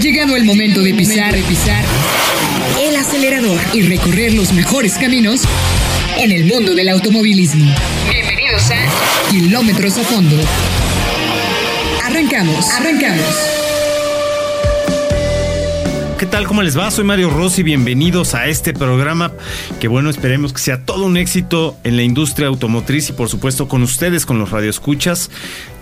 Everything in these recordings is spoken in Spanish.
llegado el momento de pisar, de pisar el acelerador y recorrer los mejores caminos en el mundo del automovilismo. Bienvenidos a Kilómetros a Fondo. Arrancamos, arrancamos. ¿Qué tal? ¿Cómo les va? Soy Mario Rossi, bienvenidos a este programa que bueno, esperemos que sea todo un éxito en la industria automotriz y por supuesto con ustedes, con los radioescuchas.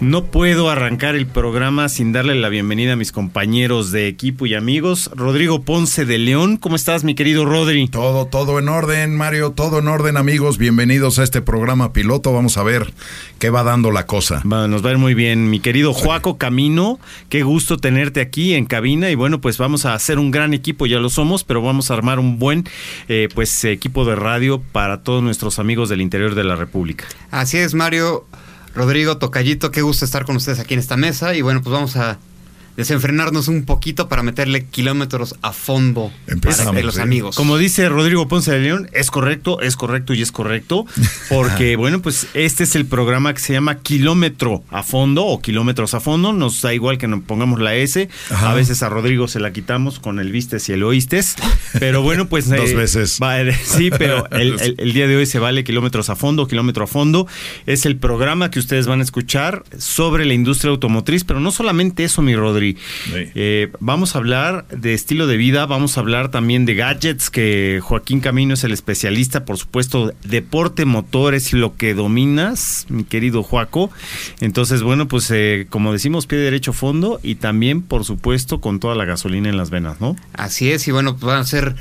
No puedo arrancar el programa sin darle la bienvenida a mis compañeros de equipo y amigos. Rodrigo Ponce de León, ¿cómo estás mi querido Rodri? Todo, todo en orden, Mario, todo en orden amigos, bienvenidos a este programa piloto, vamos a ver qué va dando la cosa. nos va a ir muy bien, mi querido Juaco Camino, qué gusto tenerte aquí en cabina y bueno, pues vamos a hacer un gran equipo, ya lo somos, pero vamos a armar un buen eh, pues equipo de radio para todos nuestros amigos del interior de la República. Así es, Mario. Rodrigo Tocallito, qué gusto estar con ustedes aquí en esta mesa y bueno, pues vamos a desenfrenarnos un poquito para meterle kilómetros a fondo para los amigos. Como dice Rodrigo Ponce de León, es correcto, es correcto y es correcto, porque bueno, pues este es el programa que se llama Kilómetro a fondo o Kilómetros a fondo, nos da igual que nos pongamos la S, a veces a Rodrigo se la quitamos con el vistes y el oístes, pero bueno, pues... Dos eh, veces. sí, pero el, el, día de hoy se vale Kilómetros a fondo, Kilómetro a fondo, es el programa que ustedes van a escuchar sobre la industria automotriz, pero no solamente eso, mi Rodrigo, eh, vamos a hablar de estilo de vida, vamos a hablar también de gadgets, que Joaquín Camino es el especialista, por supuesto, deporte, motores y lo que dominas, mi querido Joaco. Entonces, bueno, pues eh, como decimos, pie derecho fondo y también, por supuesto, con toda la gasolina en las venas, ¿no? Así es, y bueno, pues van a ser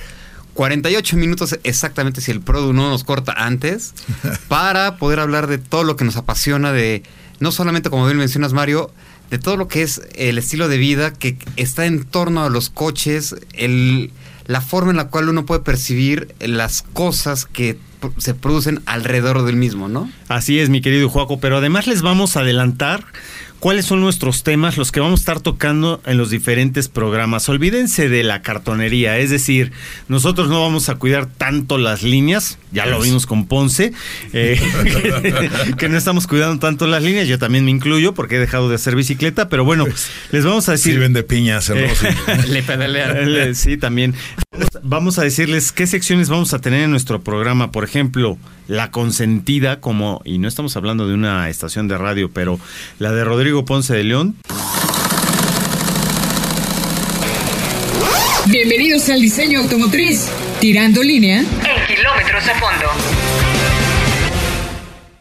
48 minutos exactamente si el Produ no nos corta antes, para poder hablar de todo lo que nos apasiona de, no solamente como bien mencionas Mario, de todo lo que es el estilo de vida que está en torno a los coches, el, la forma en la cual uno puede percibir las cosas que se producen alrededor del mismo, ¿no? Así es, mi querido Juaco, pero además les vamos a adelantar cuáles son nuestros temas, los que vamos a estar tocando en los diferentes programas. Olvídense de la cartonería, es decir, nosotros no vamos a cuidar tanto las líneas, ya lo vimos con Ponce, eh, que no estamos cuidando tanto las líneas, yo también me incluyo porque he dejado de hacer bicicleta, pero bueno, les vamos a decir... Sirven de piñas, eh, Le pedalean. Sí, también. Vamos a decirles qué secciones vamos a tener en nuestro programa, por ejemplo, la consentida, como, y no estamos hablando de una estación de radio, pero la de Rodrigo Ponce de León. Bienvenidos al diseño automotriz, tirando línea en kilómetros a fondo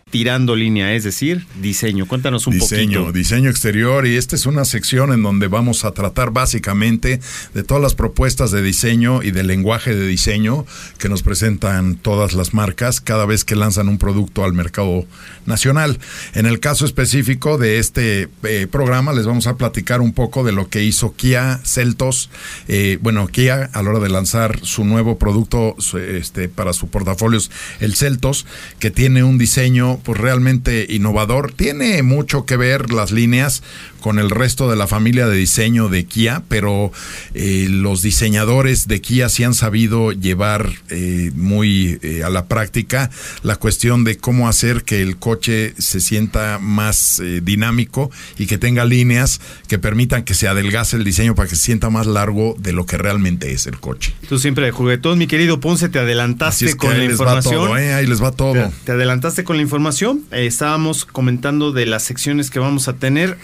tirando línea, es decir, diseño. Cuéntanos un diseño, poquito. Diseño exterior y esta es una sección en donde vamos a tratar básicamente de todas las propuestas de diseño y del lenguaje de diseño que nos presentan todas las marcas cada vez que lanzan un producto al mercado nacional. En el caso específico de este eh, programa les vamos a platicar un poco de lo que hizo Kia Celtos, eh, bueno, Kia a la hora de lanzar su nuevo producto este, para su portafolio, el Celtos, que tiene un diseño pues realmente innovador. Tiene mucho que ver las líneas con el resto de la familia de diseño de Kia, pero eh, los diseñadores de Kia sí han sabido llevar eh, muy eh, a la práctica la cuestión de cómo hacer que el coche se sienta más dinámico y que tenga líneas que permitan que se adelgace el diseño para que se sienta más largo de lo que realmente es el coche. Tú siempre de juguetón, mi querido Ponce, te adelantaste con la información. ahí les va todo. te adelantaste con la información. Estábamos comentando de las secciones que vamos a tener.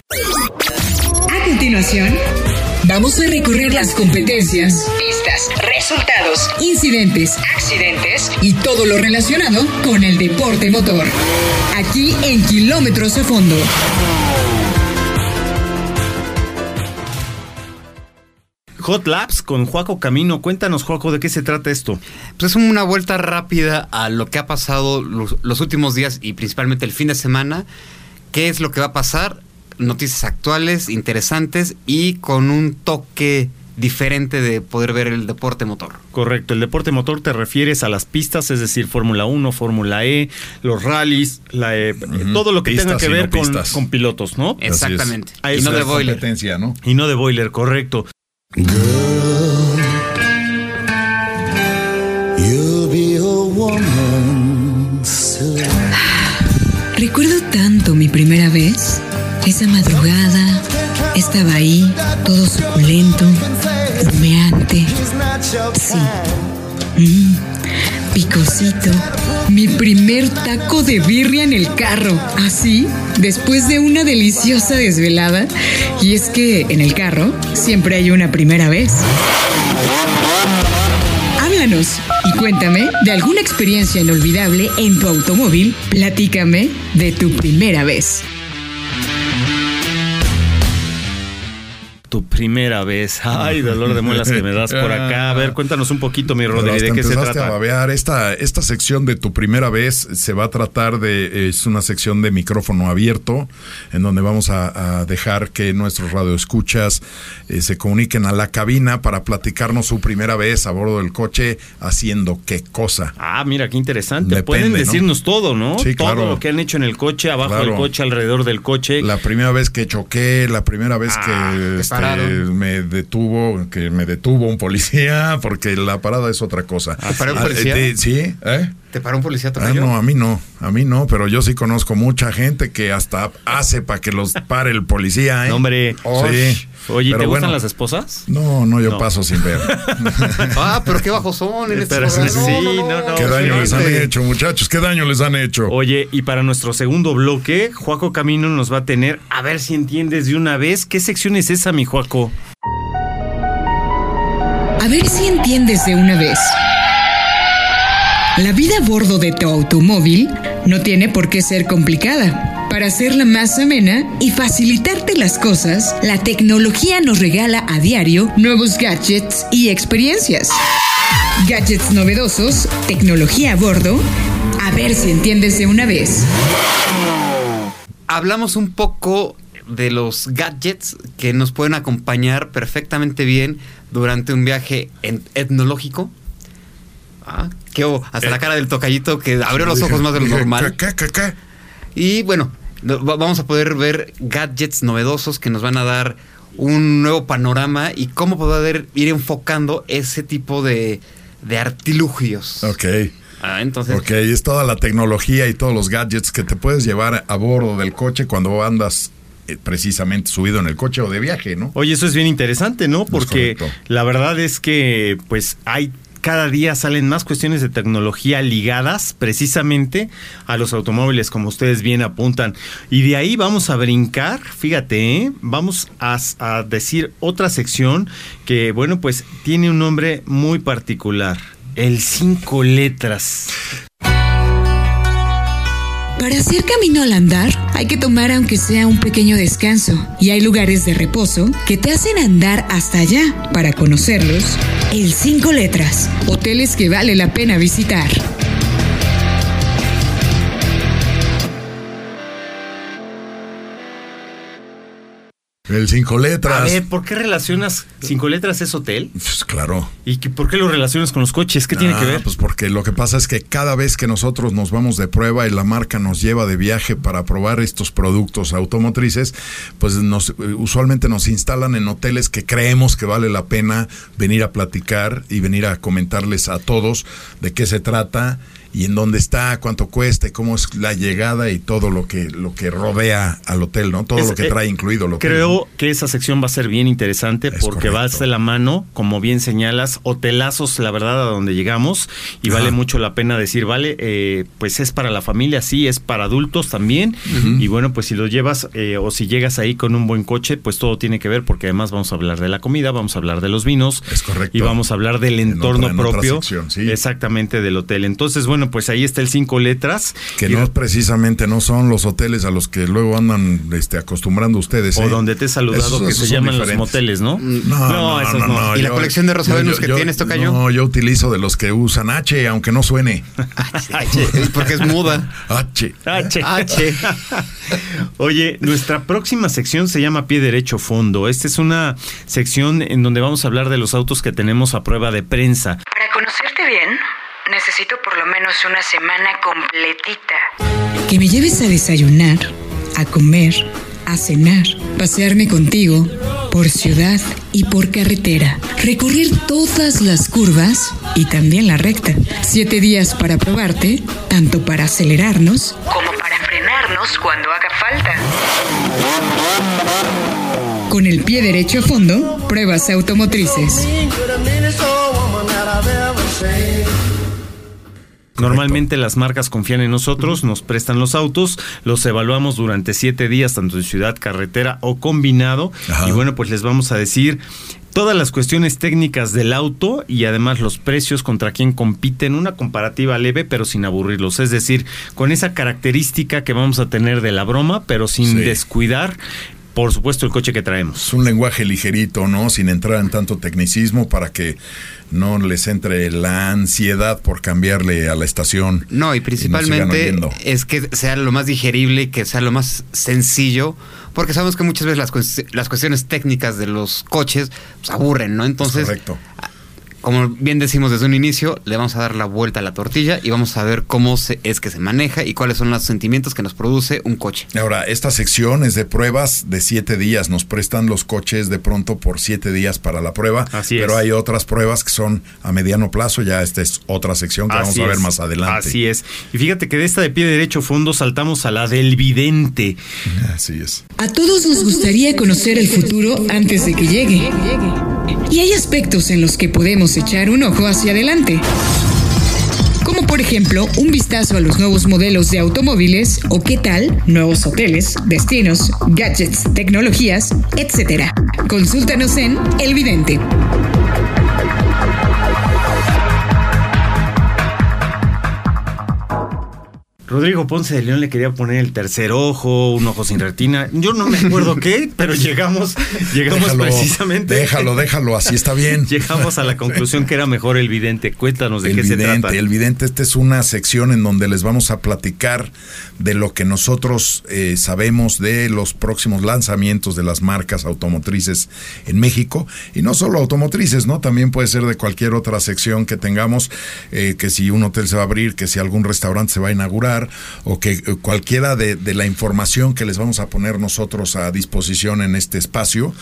A continuación, vamos a recorrer las competencias, pistas, resultados, incidentes, accidentes y todo lo relacionado con el deporte motor. Aquí en Kilómetros a Fondo. Hot Labs con Juaco Camino. Cuéntanos, Juaco, ¿de qué se trata esto? Pues es una vuelta rápida a lo que ha pasado los, los últimos días y principalmente el fin de semana. ¿Qué es lo que va a pasar? noticias actuales, interesantes y con un toque diferente de poder ver el deporte motor. Correcto, el deporte motor te refieres a las pistas, es decir, Fórmula 1, Fórmula E, los rallies, la, eh, todo lo que tenga que ver con, pilotos, ¿no? Exactamente. Y no de boiler. ¿no? Y no de boiler, correcto. Recuerdo tanto mi primera vez esa madrugada, estaba ahí, todo suculento, humeante. Sí. Mm, picosito. Mi primer taco de birria en el carro. Así, después de una deliciosa desvelada. Y es que en el carro siempre hay una primera vez. Háblanos y cuéntame de alguna experiencia inolvidable en tu automóvil. Platícame de tu primera vez. Tu primera vez. Ay, dolor de muelas que me das por acá. A ver, cuéntanos un poquito, mi Rodri, ¿de qué se trata? A babear. Esta, esta sección de tu primera vez se va a tratar de, es una sección de micrófono abierto, en donde vamos a, dejar que nuestros radioescuchas eh, se comuniquen a la cabina para platicarnos su primera vez a bordo del coche haciendo qué cosa. Ah, mira, qué interesante. Pueden decirnos todo, ¿no? Sí, todo lo que han hecho en el coche, abajo del coche, alrededor del coche. La primera vez que choqué, la primera vez que ah, me detuvo, que me detuvo un policía, porque la parada es otra cosa. ¿Te paró un ah, policía? sí, ¿eh? ¿Te paró un policía ah, no, a mí no, a mí no, pero yo sí conozco mucha gente que hasta hace para que los pare el policía, ¿eh? hombre, sí. Oye, ¿te gustan las esposas? No, no, yo paso sin ver. ah, pero qué bajos son en este sí, no, no, no, ¿Qué daño les han hecho, muchachos? ¿Qué daño les han hecho? Oye, y para nuestro segundo bloque, Juaco Camino nos va a tener, a ver si entiendes de una vez, ¿qué sección es esa, mi Juaco? A ver si entiendes de una vez. La vida a bordo de tu automóvil no tiene por qué ser complicada. Para hacerla más amena y facilitarte las cosas, la tecnología nos regala a diario nuevos gadgets y experiencias. Gadgets novedosos, tecnología a bordo. A ver si entiendes de una vez. Hablamos un poco de los gadgets que nos pueden acompañar perfectamente bien durante un viaje etnológico. Ah, qué hasta la eh. cara del tocallito que abrió los ojos más de lo normal. Y bueno, vamos a poder ver gadgets novedosos que nos van a dar un nuevo panorama y cómo poder ir enfocando ese tipo de, de artilugios. Ok. Ah, entonces. Ok, es toda la tecnología y todos los gadgets que te puedes llevar a bordo del coche cuando andas eh, precisamente subido en el coche o de viaje, ¿no? Oye, eso es bien interesante, ¿no? Porque la verdad es que pues hay cada día salen más cuestiones de tecnología ligadas precisamente a los automóviles, como ustedes bien apuntan. Y de ahí vamos a brincar, fíjate, ¿eh? vamos a, a decir otra sección que, bueno, pues tiene un nombre muy particular, el cinco letras. Para hacer camino al andar, hay que tomar aunque sea un pequeño descanso, y hay lugares de reposo que te hacen andar hasta allá. Para conocerlos, el cinco letras, hoteles que vale la pena visitar. El cinco letras. A ver, ¿por qué relacionas cinco letras es hotel? Pues claro. ¿Y por qué lo relacionas con los coches? ¿Qué tiene que ah, ver? Pues porque lo que pasa es que cada vez que nosotros nos vamos de prueba y la marca nos lleva de viaje para probar estos productos automotrices, pues nos, usualmente nos instalan en hoteles que creemos que vale la pena venir a platicar y venir a comentarles a todos de qué se trata y en dónde está, cuánto cuesta, cómo es la llegada y todo lo que lo que rodea al hotel, ¿no? Todo lo que eh, trae incluido hotel. Creo que esa sección va a ser bien interesante porque va de la mano, como bien señalas, hotelazos, la verdad, a donde llegamos y vale mucho la pena decir, vale, eh, pues es para la familia, sí, es para adultos también y bueno, pues si lo llevas eh, o si llegas ahí con un buen coche, pues todo tiene que ver porque además vamos a hablar de la comida, vamos a hablar de los vinos. Es correcto. Y vamos a hablar del entorno propio. Exactamente, del hotel. Entonces, bueno, pues ahí está el cinco letras. Que no precisamente no son los hoteles a los que luego andan este, acostumbrando ustedes. O ¿eh? donde te he saludado que se llaman los moteles, ¿no? No, no, esos no. ¿Y la colección de Rosavenus que tienes, Tocayo? No, yo utilizo de los que usan H, aunque no suene. H, porque es muda. H. H. H. Oye, nuestra próxima sección se llama Pie Derecho Fondo. Esta es una sección en donde vamos a hablar de los autos que tenemos a prueba de prensa. Para conocerte bien Necesito por lo menos una semana completita. Que me lleves a desayunar, a comer, a cenar, pasearme contigo por ciudad y por carretera, recorrer todas las curvas y también la recta. Siete días para probarte, tanto para acelerarnos como para frenarnos cuando haga falta. Con el pie derecho a fondo, pruebas automotrices. Normalmente las marcas confían en nosotros, nos prestan los autos, los evaluamos durante siete días, tanto en ciudad, carretera o combinado. Y bueno, pues les vamos a decir todas las cuestiones técnicas del auto y además los precios contra quien compiten, una comparativa leve pero sin aburrirlos, es decir, con esa característica que vamos a tener de la broma, pero sin descuidar por supuesto, el coche que traemos. Es un lenguaje ligerito, ¿no? Sin entrar en tanto tecnicismo para que no les entre la ansiedad por cambiarle a la estación. No, y principalmente es que sea lo más digerible, que sea lo más sencillo, porque sabemos que muchas veces las, las cuestiones técnicas de los coches pues, aburren, ¿no? Entonces, Correcto como bien decimos desde un inicio, le vamos a dar la vuelta a la tortilla y vamos a ver cómo se, es que se maneja y cuáles son los sentimientos que nos produce un coche. Ahora, esta sección es de pruebas de siete días. Nos prestan los coches de pronto por siete días para la prueba. Así pero hay otras pruebas que son a mediano plazo. Ya esta es otra sección que vamos a ver más adelante. Así es. Y fíjate que de esta de pie derecho fondo saltamos a la del vidente. Así es. A todos nos gustaría conocer el futuro antes de que llegue. Y hay aspectos en los que podemos echar un ojo hacia adelante. Como por ejemplo un vistazo a los nuevos modelos de automóviles o qué tal nuevos hoteles, destinos, gadgets, tecnologías, etc. Consúltanos en El Vidente. Rodrigo Ponce de León le quería poner el tercer ojo, un ojo sin retina. Yo no me acuerdo qué, pero llegamos, llegamos precisamente. Déjalo, déjalo, así está bien. llegamos a la conclusión que era mejor el vidente. Cuéntanos de qué se trata. El vidente, esta es una sección en donde les vamos a platicar de lo que nosotros eh, sabemos de los próximos lanzamientos de las marcas automotrices en México. Y no solo automotrices, ¿no? También puede ser de cualquier otra sección que tengamos, eh, que si un hotel se va a abrir, que si algún restaurante se va a inaugurar o que cualquiera de, la información que les vamos a poner nosotros a disposición en este espacio,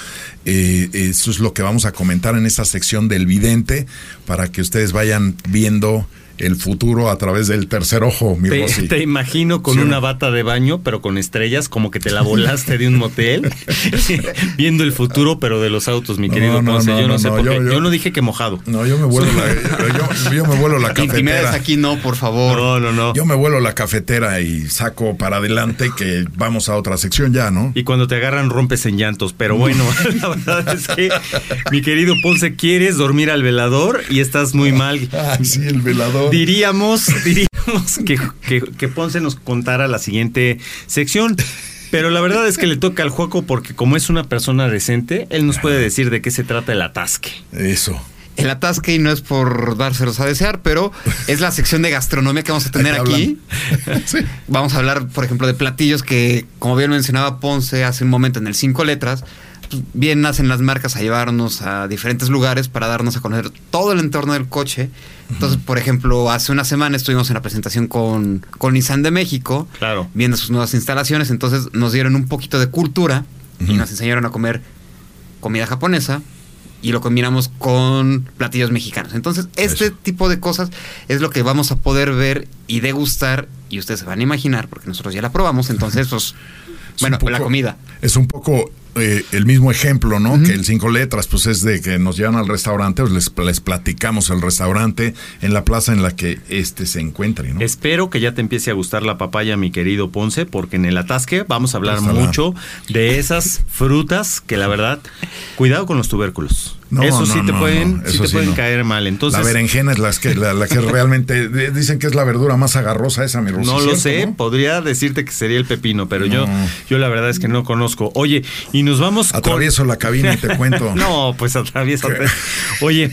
eh, eso es lo que vamos a comentar en esta sección del vidente para que ustedes vayan viendo el futuro a través del tercer ojo, mi te, te imagino con una bata de baño, pero con estrellas, como que te la volaste de un motel, viendo el futuro, pero de los autos, mi querido no, yo no, sé por qué. Yo, no dije que mojado. No, yo me vuelo la, yo, me vuelo la cafetera. aquí no, por favor. No, no, no. Yo me vuelo la cafetera y saco para adelante que vamos a otra sección ya, ¿no? Y cuando te agarran rompes en llantos, pero bueno, la verdad es que mi querido Ponce, quieres dormir al velador y estás muy mal. sí, el velador diríamos, diríamos que, que, Ponce nos contara la siguiente sección. Pero la verdad es que le toca al Juaco porque como es una persona decente, él nos puede decir de qué se trata el atasque. Eso. El atasque, y no es por dárselos a desear, pero es la sección de gastronomía que vamos a tener aquí. Vamos a hablar, por ejemplo, de platillos que, como bien mencionaba Ponce hace un momento en el cinco letras, pues, bien nacen las marcas a llevarnos a diferentes lugares para darnos a conocer todo el entorno del coche. Entonces, por ejemplo, hace una semana estuvimos en la presentación con, con Nissan de México, claro. viendo sus nuevas instalaciones, entonces nos dieron un poquito de cultura y nos enseñaron a comer comida japonesa y lo combinamos con platillos mexicanos. Entonces, este tipo de cosas es lo que vamos a poder ver y degustar y ustedes se van a imaginar porque nosotros ya la probamos, entonces pues bueno, la comida. Es un poco eh, el mismo ejemplo, ¿no? Que el cinco letras, pues es de que nos llevan al restaurante, pues les, les, platicamos el restaurante en la plaza en la que este se encuentre, ¿no? Espero que ya te empiece a gustar la papaya, mi querido Ponce, porque en el atasque vamos a hablar mucho de esas frutas que la verdad, cuidado con los tubérculos eso sí te pueden, sí te pueden caer mal. Entonces, la berenjena es la que, la, que realmente dicen que es la verdura más agarrosa esa, mi No lo sé, podría decirte que sería el pepino, pero yo, yo la verdad es que no conozco. Oye, y nos vamos. Atravieso la cabina y te cuento. no, pues atravieso. Oye,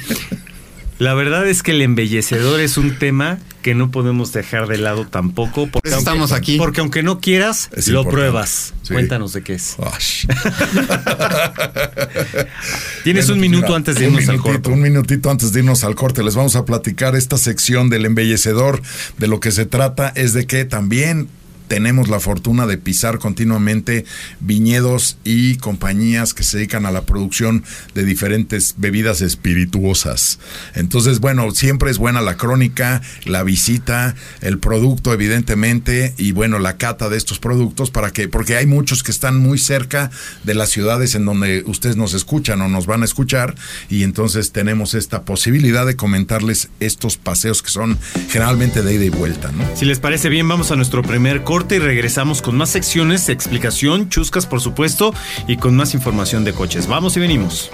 la verdad es que el embellecedor es un tema que no podemos dejar de lado tampoco. Porque estamos aquí. Porque aunque no quieras, lo pruebas. Cuéntanos de qué es. Tienes un minuto antes de irnos al corte. Un minutito antes de irnos al corte. Les vamos a platicar esta sección del embellecedor. De lo que se trata es de que también tenemos la fortuna de pisar continuamente viñedos y compañías que se dedican a la producción de diferentes bebidas espirituosas. Entonces, bueno, siempre es buena la crónica, la visita, el producto, evidentemente, y bueno, la cata de estos productos para que, porque hay muchos que están muy cerca de las ciudades en donde ustedes nos escuchan o nos van a escuchar, y entonces tenemos esta posibilidad de comentarles estos paseos que son generalmente de ida y vuelta. Si les parece bien, vamos a nuestro primer corte y regresamos con más secciones, explicación, chuscas, por supuesto, y con más información de coches. Vamos y venimos.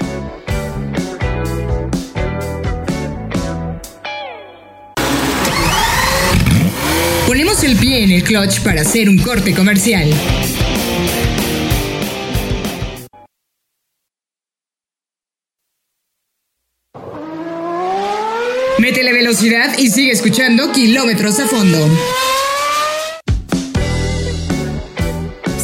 Ponemos el pie en el clutch para hacer un corte comercial. Métele velocidad y sigue escuchando kilómetros a fondo.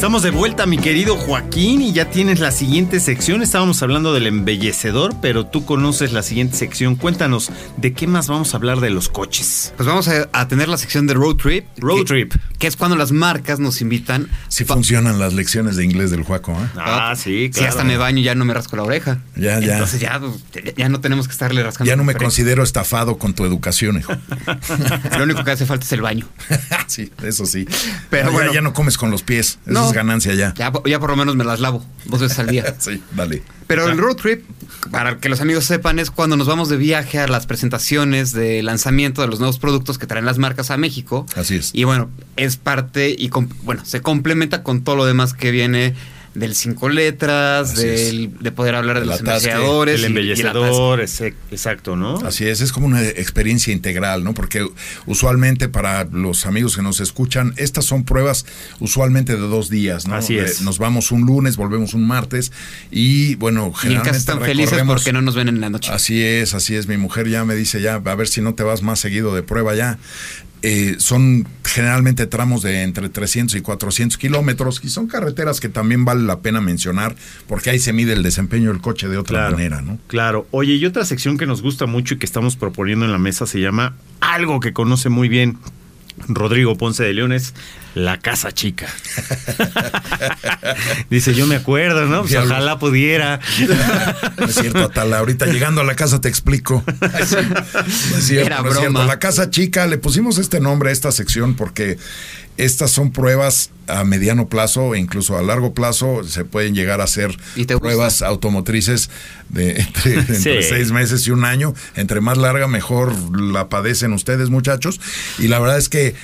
Estamos de vuelta, mi querido Joaquín, y ya tienes la siguiente sección. Estábamos hablando del embellecedor, pero tú conoces la siguiente sección. Cuéntanos, ¿de qué más vamos a hablar de los coches? Pues vamos a, tener la sección de Road Trip. Road que, Trip. Que es cuando las marcas nos invitan. Si funcionan las lecciones de inglés del Juaco, ¿eh? Ah, sí, claro. Si hasta me baño ya no me rasco la oreja. Ya, ya. Entonces ya, ya no tenemos que estarle rascando. Ya no me considero estafado con tu educación, hijo. Lo único que hace falta es el baño. sí, eso sí. Pero bueno, ya, no comes con los pies. No, ganancia ya. ya. Ya por lo menos me las lavo dos veces al día. sí, dale. Pero el road trip, para que los amigos sepan, es cuando nos vamos de viaje a las presentaciones de lanzamiento de los nuevos productos que traen las marcas a México. Así es. Y bueno, es parte y, bueno, se complementa con todo lo demás que viene del cinco letras, del, de poder hablar de, los embellecedores. El embellecedor, exacto, ¿no? Así es, es como una experiencia integral, ¿no? Porque usualmente para los amigos que nos escuchan, estas son pruebas usualmente de dos días, ¿no? Así es. Eh, nos vamos un lunes, volvemos un martes y bueno, generalmente. Y están felices porque no nos ven en la noche. Así es, así es. Mi mujer ya me dice ya, a ver si no te vas más seguido de prueba ya. Eh, son generalmente tramos de entre 300 y 400 kilómetros y son carreteras que también vale la pena mencionar porque ahí se mide el desempeño del coche de otra manera, ¿no? Claro. Oye, y otra sección que nos gusta mucho y que estamos proponiendo en la mesa se llama algo que conoce muy bien Rodrigo Ponce de Leones, la casa chica. Dice, yo me acuerdo, ¿no? Pues ojalá pudiera. No es cierto, Atala. Ahorita llegando a la casa te explico. No es cierto, no es cierto. La casa chica, le pusimos este nombre a esta sección porque estas son pruebas a mediano plazo e incluso a largo plazo se pueden llegar a hacer pruebas automotrices de entre, seis meses y un año. Entre más larga, mejor la padecen ustedes, muchachos. Y la verdad es que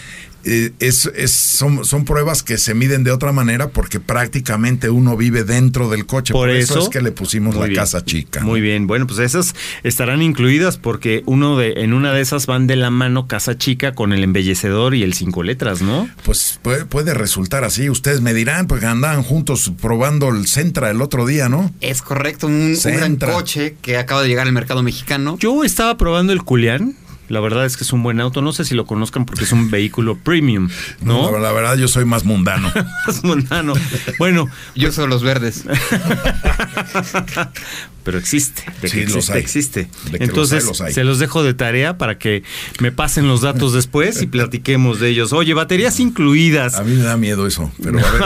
eh, es, son, son, pruebas que se miden de otra manera porque prácticamente uno vive dentro del coche. Por, eso, es que le pusimos la casa chica. Muy bien, bueno, pues esas estarán incluidas porque uno de, en una de esas van de la mano casa chica con el embellecedor y el cinco letras, ¿no? Pues puede, puede resultar así. Ustedes me dirán, porque andaban juntos probando el Centra el otro día, ¿no? Es correcto, un, un gran coche que acaba de llegar al mercado mexicano. Yo estaba probando el Culián la verdad es que es un buen auto. No sé si lo conozcan porque es un vehículo premium, ¿no? la, verdad, yo soy más mundano. más mundano. Bueno. yo soy los verdes. Pero existe. De que existe, existe. Entonces, se los dejo de tarea para que me pasen los datos después y platiquemos de ellos. Oye, baterías incluidas. A mí me da miedo eso, pero a ver,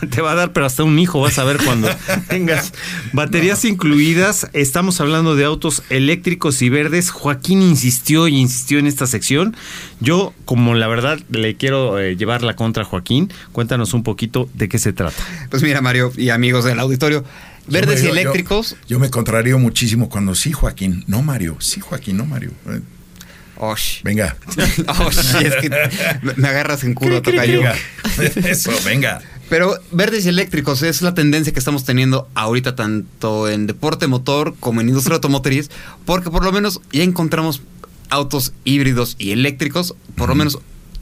te, te, va a dar, pero hasta un hijo vas a ver cuando tengas baterías incluidas. Estamos hablando de autos eléctricos y verdes. Joaquín insistió y insistió en esta sección. Yo, como la verdad le quiero eh, llevar la contra Joaquín, cuéntanos un poquito de qué se trata. Pues mira, Mario y amigos del auditorio, verdes y eléctricos. Yo, me contrarío muchísimo cuando sí, Joaquín, no Mario, sí, Joaquín, no Mario. Osh. Venga. Osh, es que me agarras en curva, toca yo. Eso, venga. Pero verdes y eléctricos es la tendencia que estamos teniendo ahorita tanto en deporte motor como en industria automotriz, porque por lo menos ya encontramos autos híbridos y eléctricos, por lo menos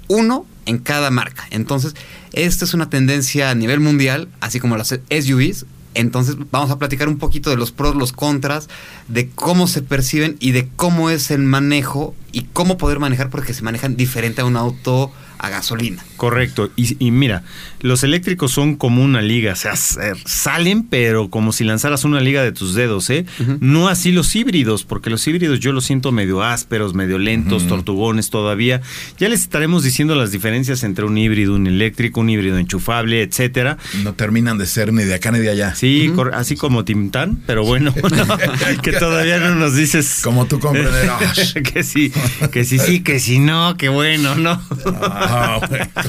uno en cada marca. Entonces, esta es una tendencia a nivel mundial, así como las SUVs. Entonces, vamos a platicar un poquito de los pros, los contras, de cómo se perciben y de cómo es el manejo y cómo poder manejar, porque se manejan diferente a un auto a gasolina. Correcto. Y, mira, los eléctricos son como una liga, o sea, salen, pero como si lanzaras una liga de tus dedos, ¿eh? No así los híbridos, porque los híbridos yo los siento medio ásperos, medio lentos, tortugones todavía. Ya les estaremos diciendo las diferencias entre un híbrido, un eléctrico, un híbrido enchufable, etcétera. No terminan de ser ni de acá ni de allá. Sí, así como Timtán, pero bueno, que todavía no nos dices. Como tú comprenderás. que sí, que sí, sí, que sí, no, que bueno, no. Ah,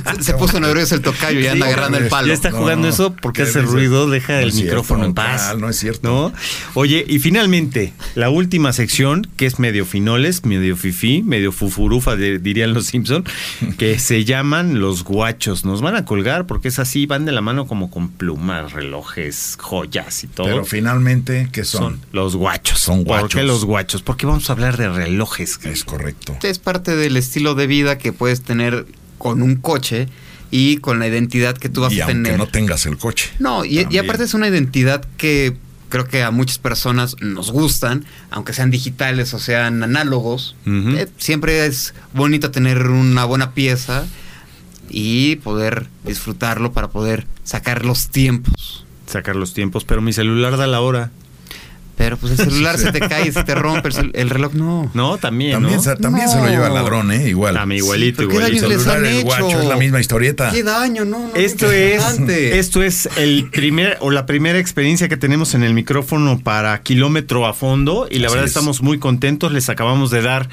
se puso nervioso el tocayo y anda agarrando el palo. Ya está jugando eso porque hace ruido, deja el micrófono en paz. no es cierto. Oye, y finalmente, la última sección, que es medio finoles, medio fifí, medio fufurufa, dirían los Simpson, que se llaman los guachos. Nos van a colgar porque es así, van de la mano como con plumas, relojes, joyas y todo. Pero finalmente, ¿qué son? los guachos. Son guachos. ¿Por qué los guachos? Porque vamos a hablar de relojes. Es correcto. Es parte del estilo de vida que puedes tener con un coche y con la identidad que tú vas a tener. no tengas el coche. No, y, aparte es una identidad que creo que a muchas personas nos gustan, aunque sean digitales o sean análogos. Eh, siempre es bonito tener una buena pieza y poder disfrutarlo para poder sacar los tiempos. Sacar los tiempos, pero mi celular da la hora. Pero pues el celular se te cae, se te rompe, el, reloj no. No, también. También, Se, también se lo lleva el ladrón, ¿eh? Igual. A mi igualito, ¿Qué igualito. El celular, el guacho, es la misma historieta. Qué daño, no. esto es, esto es el primer o la primera experiencia que tenemos en el micrófono para kilómetro a fondo y la verdad estamos muy contentos. Les acabamos de dar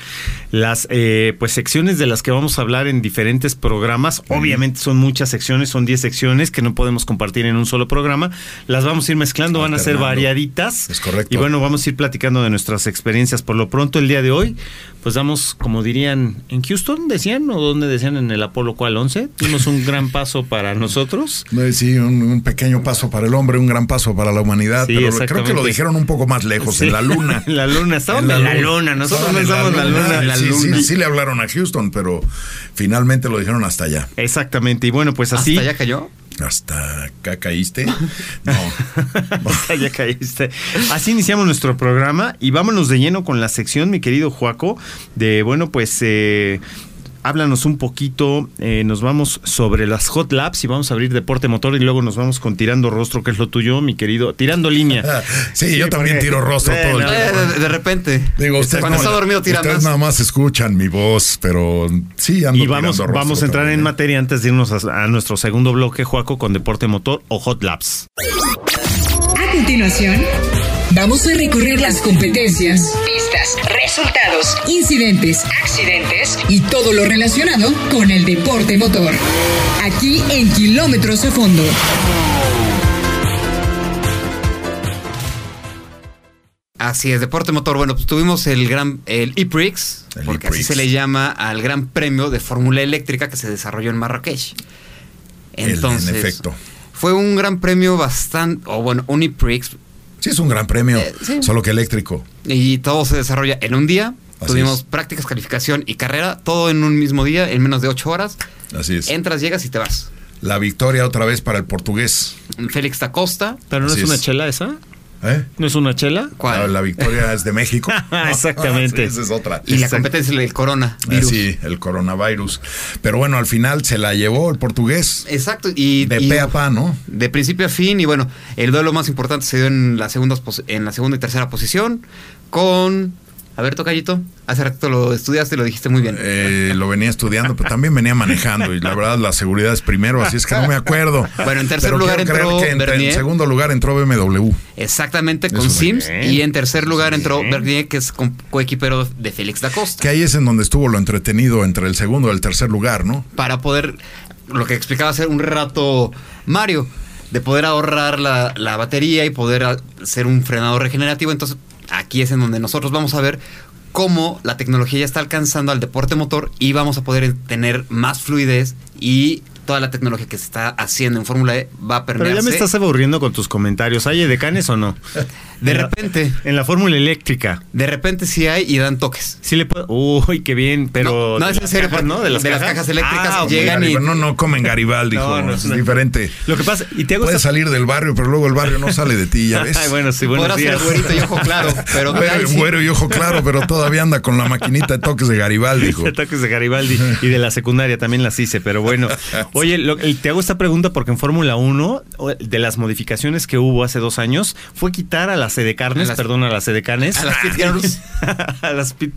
las eh, pues secciones de las que vamos a hablar en diferentes programas. Obviamente son muchas secciones, son 10 secciones que no podemos compartir en un solo programa. Las vamos a ir mezclando, van a ser variaditas. Es correcto. Y bueno, vamos a ir platicando de nuestras experiencias. Por lo pronto, el día de hoy, pues damos, como dirían, en Houston decían, o donde decían en el Apolo cual 11, dimos un gran paso para nosotros. Sí, un, pequeño paso para el hombre, un gran paso para la humanidad. pero creo que lo dijeron un poco más lejos, en la luna. en la luna, estaban en la, luna. nosotros no en la luna. Sí, sí, le hablaron a Houston, pero finalmente lo dijeron hasta allá. Exactamente, y bueno, pues así. ¿Hasta allá cayó? Hasta acá caíste. No. hasta ya caíste. Así iniciamos nuestro programa y vámonos de lleno con la sección, mi querido Juaco, de, bueno, pues eh, háblanos un poquito, eh, nos vamos sobre las hot laps y vamos a abrir deporte motor y luego nos vamos con tirando rostro, que es lo tuyo, mi querido, tirando línea. sí, yo también tiro rostro todo el tiempo. De, repente. Digo, cuando está dormido tira ustedes nada más escuchan mi voz, pero sí ando Y vamos, vamos a entrar en materia antes de irnos a, nuestro segundo bloque, Juaco, con deporte motor o hot laps. A continuación, vamos a recorrer las competencias, resultados, incidentes, accidentes y todo lo relacionado con el deporte motor. Aquí en Kilómetros a Fondo. Así es, deporte motor. Bueno, pues tuvimos el gran, el E-Prix, porque así se le llama al Gran Premio de Fórmula Eléctrica que se desarrolló en Marrakech. Entonces, en efecto. Fue un gran premio bastante, o bueno, un E-Prix. Sí, es un gran premio, eh, solo que eléctrico. Y todo se desarrolla en un día. Tuvimos prácticas, calificación y carrera, todo en un mismo día, en menos de ocho horas. Así es. Entras, llegas y te vas. La victoria otra vez para el portugués. Félix da Costa. Pero no es una chela esa. ¿Eh? ¿No es una chela? ¿Cuál? La, victoria es de México. Exactamente. esa es otra. Y la competencia es el corona. Ah, sí, el coronavirus. Pero bueno, al final se la llevó el portugués. Exacto. Y, de pe a pa, ¿no? De principio a fin. Y bueno, el duelo más importante se dio en la segunda, en la segunda y tercera posición con a ver, Tocayito, hace rato lo estudiaste y lo dijiste muy bien. Eh, lo venía estudiando, pero también venía manejando y la verdad la seguridad es primero, así es que no me acuerdo. Bueno, en tercer lugar entró en, segundo lugar entró BMW. Exactamente, con Sims. Y en tercer lugar entró Bernier, que es coequipero de Félix da Costa. Que ahí es en donde estuvo lo entretenido entre el segundo y el tercer lugar, ¿no? Para poder, lo que explicaba hacer un rato Mario, de poder ahorrar la, la batería y poder hacer un frenado regenerativo. Entonces aquí es en donde nosotros vamos a ver cómo la tecnología ya está alcanzando al deporte motor y vamos a poder tener más fluidez y toda la tecnología que se está haciendo en Fórmula E va a permearse. Pero ya me estás aburriendo con tus comentarios. ¿Hay decanes o no? De repente. en la fórmula eléctrica. De repente sí hay y dan toques. Sí le puedo. Uy, qué bien, pero. No, es en serio, ¿no? De las, cajas? eléctricas ah, llegan y. No, no comen Garibaldi, no, no, es diferente. Lo que pasa. Y te hago Puedes salir del barrio, pero luego el barrio no sale de ti, ya ves. Ay, bueno, sí, buenos días. Ser güerito y ojo claro. Pero güero y ojo claro, pero todavía anda con la maquinita de toques de Garibaldi, hijo. De toques de Garibaldi y de la secundaria también las hice, pero bueno. Oye, te hago esta pregunta porque en Fórmula 1, de las modificaciones que hubo hace dos años, fue quitar a las sedecarnes, perdón, a las edecanes. A las pit girls. a las pit,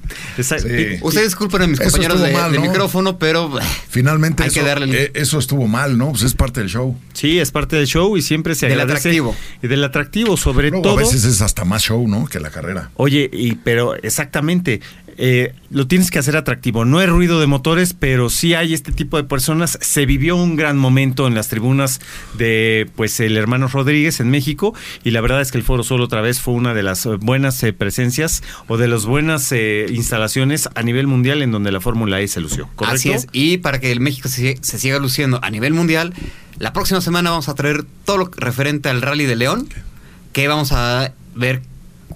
Ustedes disculpen a mis compañeros de, micrófono, pero finalmente hay eso, que darle eh, eso estuvo mal, ¿no? Pues es parte del show. Sí, es parte del show y siempre se del atractivo. Y del atractivo, sobre todo. A veces es hasta más show, ¿no? Que la carrera. Oye, y pero exactamente. Eh, lo tienes que hacer atractivo. No hay ruido de motores, pero sí hay este tipo de personas. Se vivió un gran momento en las tribunas de pues el hermano Rodríguez en México y la verdad es que el Foro Sol otra vez fue una de las buenas eh, presencias o de las buenas eh, instalaciones a nivel mundial en donde la Fórmula E se lució. ¿correcto? Así es. Y para que el México se, se siga luciendo a nivel mundial, la próxima semana vamos a traer todo lo referente al Rally de León, que vamos a ver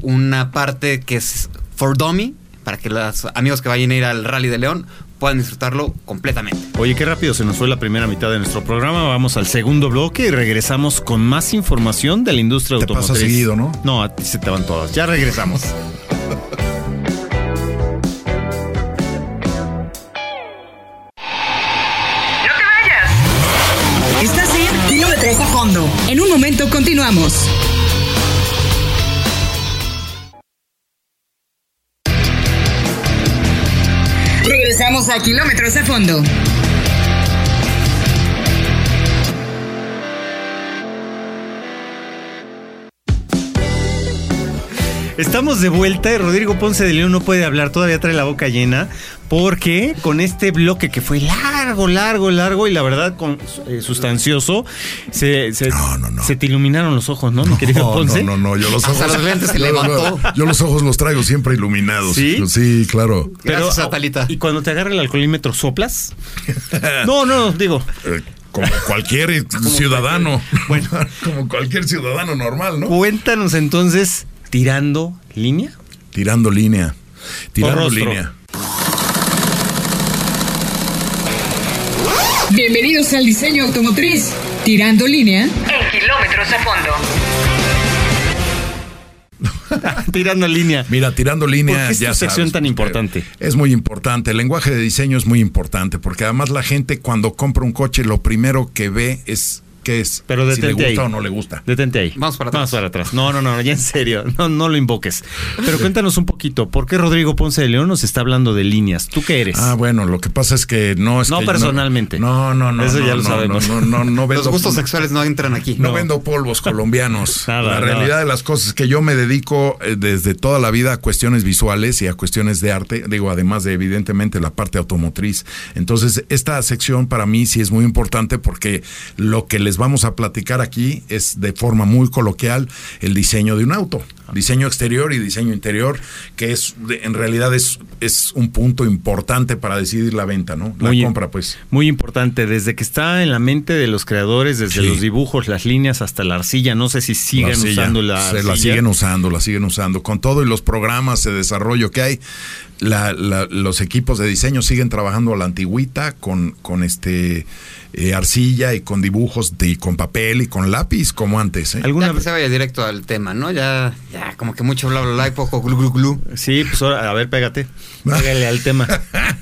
una parte que es for dummy para que los amigos que vayan a ir al Rally de León puedan disfrutarlo completamente. Oye, qué rápido se nos fue la primera mitad de nuestro programa. Vamos al segundo bloque y regresamos con más información de la industria te automotriz. Pasa seguido, ¿no? No, a ti se te van todas. Ya regresamos. Estás en Kilómetros a Fondo. En un momento continuamos. Regresamos a Kilómetros a Fondo. Estamos de vuelta y Rodrigo Ponce de León no puede hablar, todavía trae la boca llena, porque con este bloque que fue largo, largo, largo y la verdad con, eh, sustancioso, se, se, se, te iluminaron los ojos, ¿no, mi querido Ponce? No, no, no, yo los ojos. se levantó. Yo los ojos los traigo siempre iluminados. Sí, sí claro. Pero, ¿Y cuando te agarra el alcoholímetro soplas? no, no, digo. Eh, como cualquier ciudadano. Bueno, como cualquier ciudadano normal, ¿no? Cuéntanos entonces ¿Tirando línea? Tirando línea. Tirando línea. Bienvenidos al diseño automotriz. Tirando línea. En kilómetros a fondo. tirando línea. Mira, tirando línea. ¿Por qué es sección tan importante? Es muy importante. El lenguaje de diseño es muy importante porque además la gente cuando compra un coche lo primero que ve es qué es. Pero detente si le gusta o no le gusta. Detente ahí. Vamos para atrás. Vamos para atrás. No, no, no, ya en serio. No, no lo invoques. Pero cuéntanos un poquito, ¿por qué Rodrigo Ponce de León nos está hablando de líneas? ¿Tú qué eres? Ah, bueno, lo que pasa es que no es No personalmente. No, no, no. Eso ya lo sabemos. No, no, no, Los gustos sexuales no entran aquí. No, vendo polvos colombianos. la realidad de las cosas es que yo me dedico eh, desde toda la vida a cuestiones visuales y a cuestiones de arte, digo, además de evidentemente la parte automotriz. Entonces, esta sección para mí sí es muy importante porque lo que les vamos a platicar aquí es de forma muy coloquial el diseño de un auto. Diseño exterior y diseño interior, que es en realidad es, es un punto importante para decidir la venta, ¿no? La compra, pues. Muy importante, desde que está en la mente de los creadores, desde los dibujos, las líneas hasta la arcilla, no sé si siguen usando la Se la siguen usando, la siguen usando. Con todo y los programas de desarrollo que hay, los equipos de diseño siguen trabajando a la antigüita con, con este eh, arcilla y con dibujos y con papel y con lápiz como antes. ¿eh? ¿Alguna vez se vaya directo al tema, ¿no? Ya, ya como que mucho bla bla bla y poco glu glu glu. Sí, pues ahora, a ver, pégate. Pégale al tema.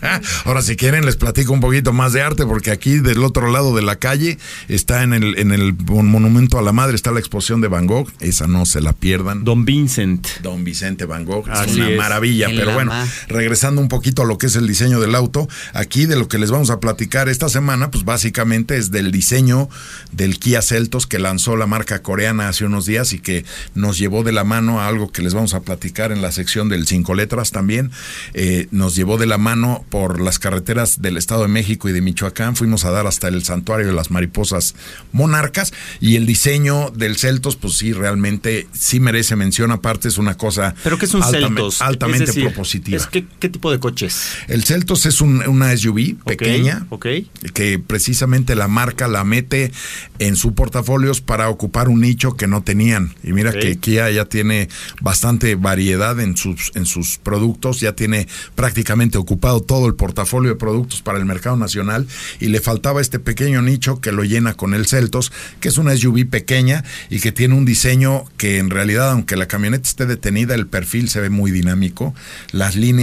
ahora, si quieren, les platico un poquito más de arte, porque aquí del otro lado de la calle está en el, en el Monumento a la Madre, está la exposición de Van Gogh. Esa no se la pierdan. Don Vincent. Don Vicente Van Gogh. es una maravilla. Pero bueno, regresando un poquito a lo que es el diseño del auto, aquí de lo que les vamos a platicar esta semana, pues básicamente es del diseño del Kia Celtos que lanzó la marca coreana hace unos días y que nos llevó de la mano a algo que les vamos a platicar en la sección del cinco letras también. Eh, nos llevó de la mano por las carreteras del Estado de México y de Michoacán, fuimos a dar hasta el santuario de las mariposas monarcas y el diseño del Celtos, pues sí, realmente sí merece mención, aparte es una cosa ¿Pero qué es un Celtos? altamente Es decir, propositiva. es ¿Qué tipo de coches? El Celtos es un- una SUV pequeña, Ok. que precisamente la marca la mete en su portafolios para ocupar un nicho que no tenían. Y mira que Kia ya tiene bastante variedad en sus, en sus productos, ya tiene prácticamente ocupado todo el portafolio de productos para el mercado nacional y le faltaba este pequeño nicho que lo llena con el Celtos, que es una SUV pequeña y que tiene un diseño que en realidad, aunque la camioneta esté detenida, el perfil se ve muy dinámico. Las líneas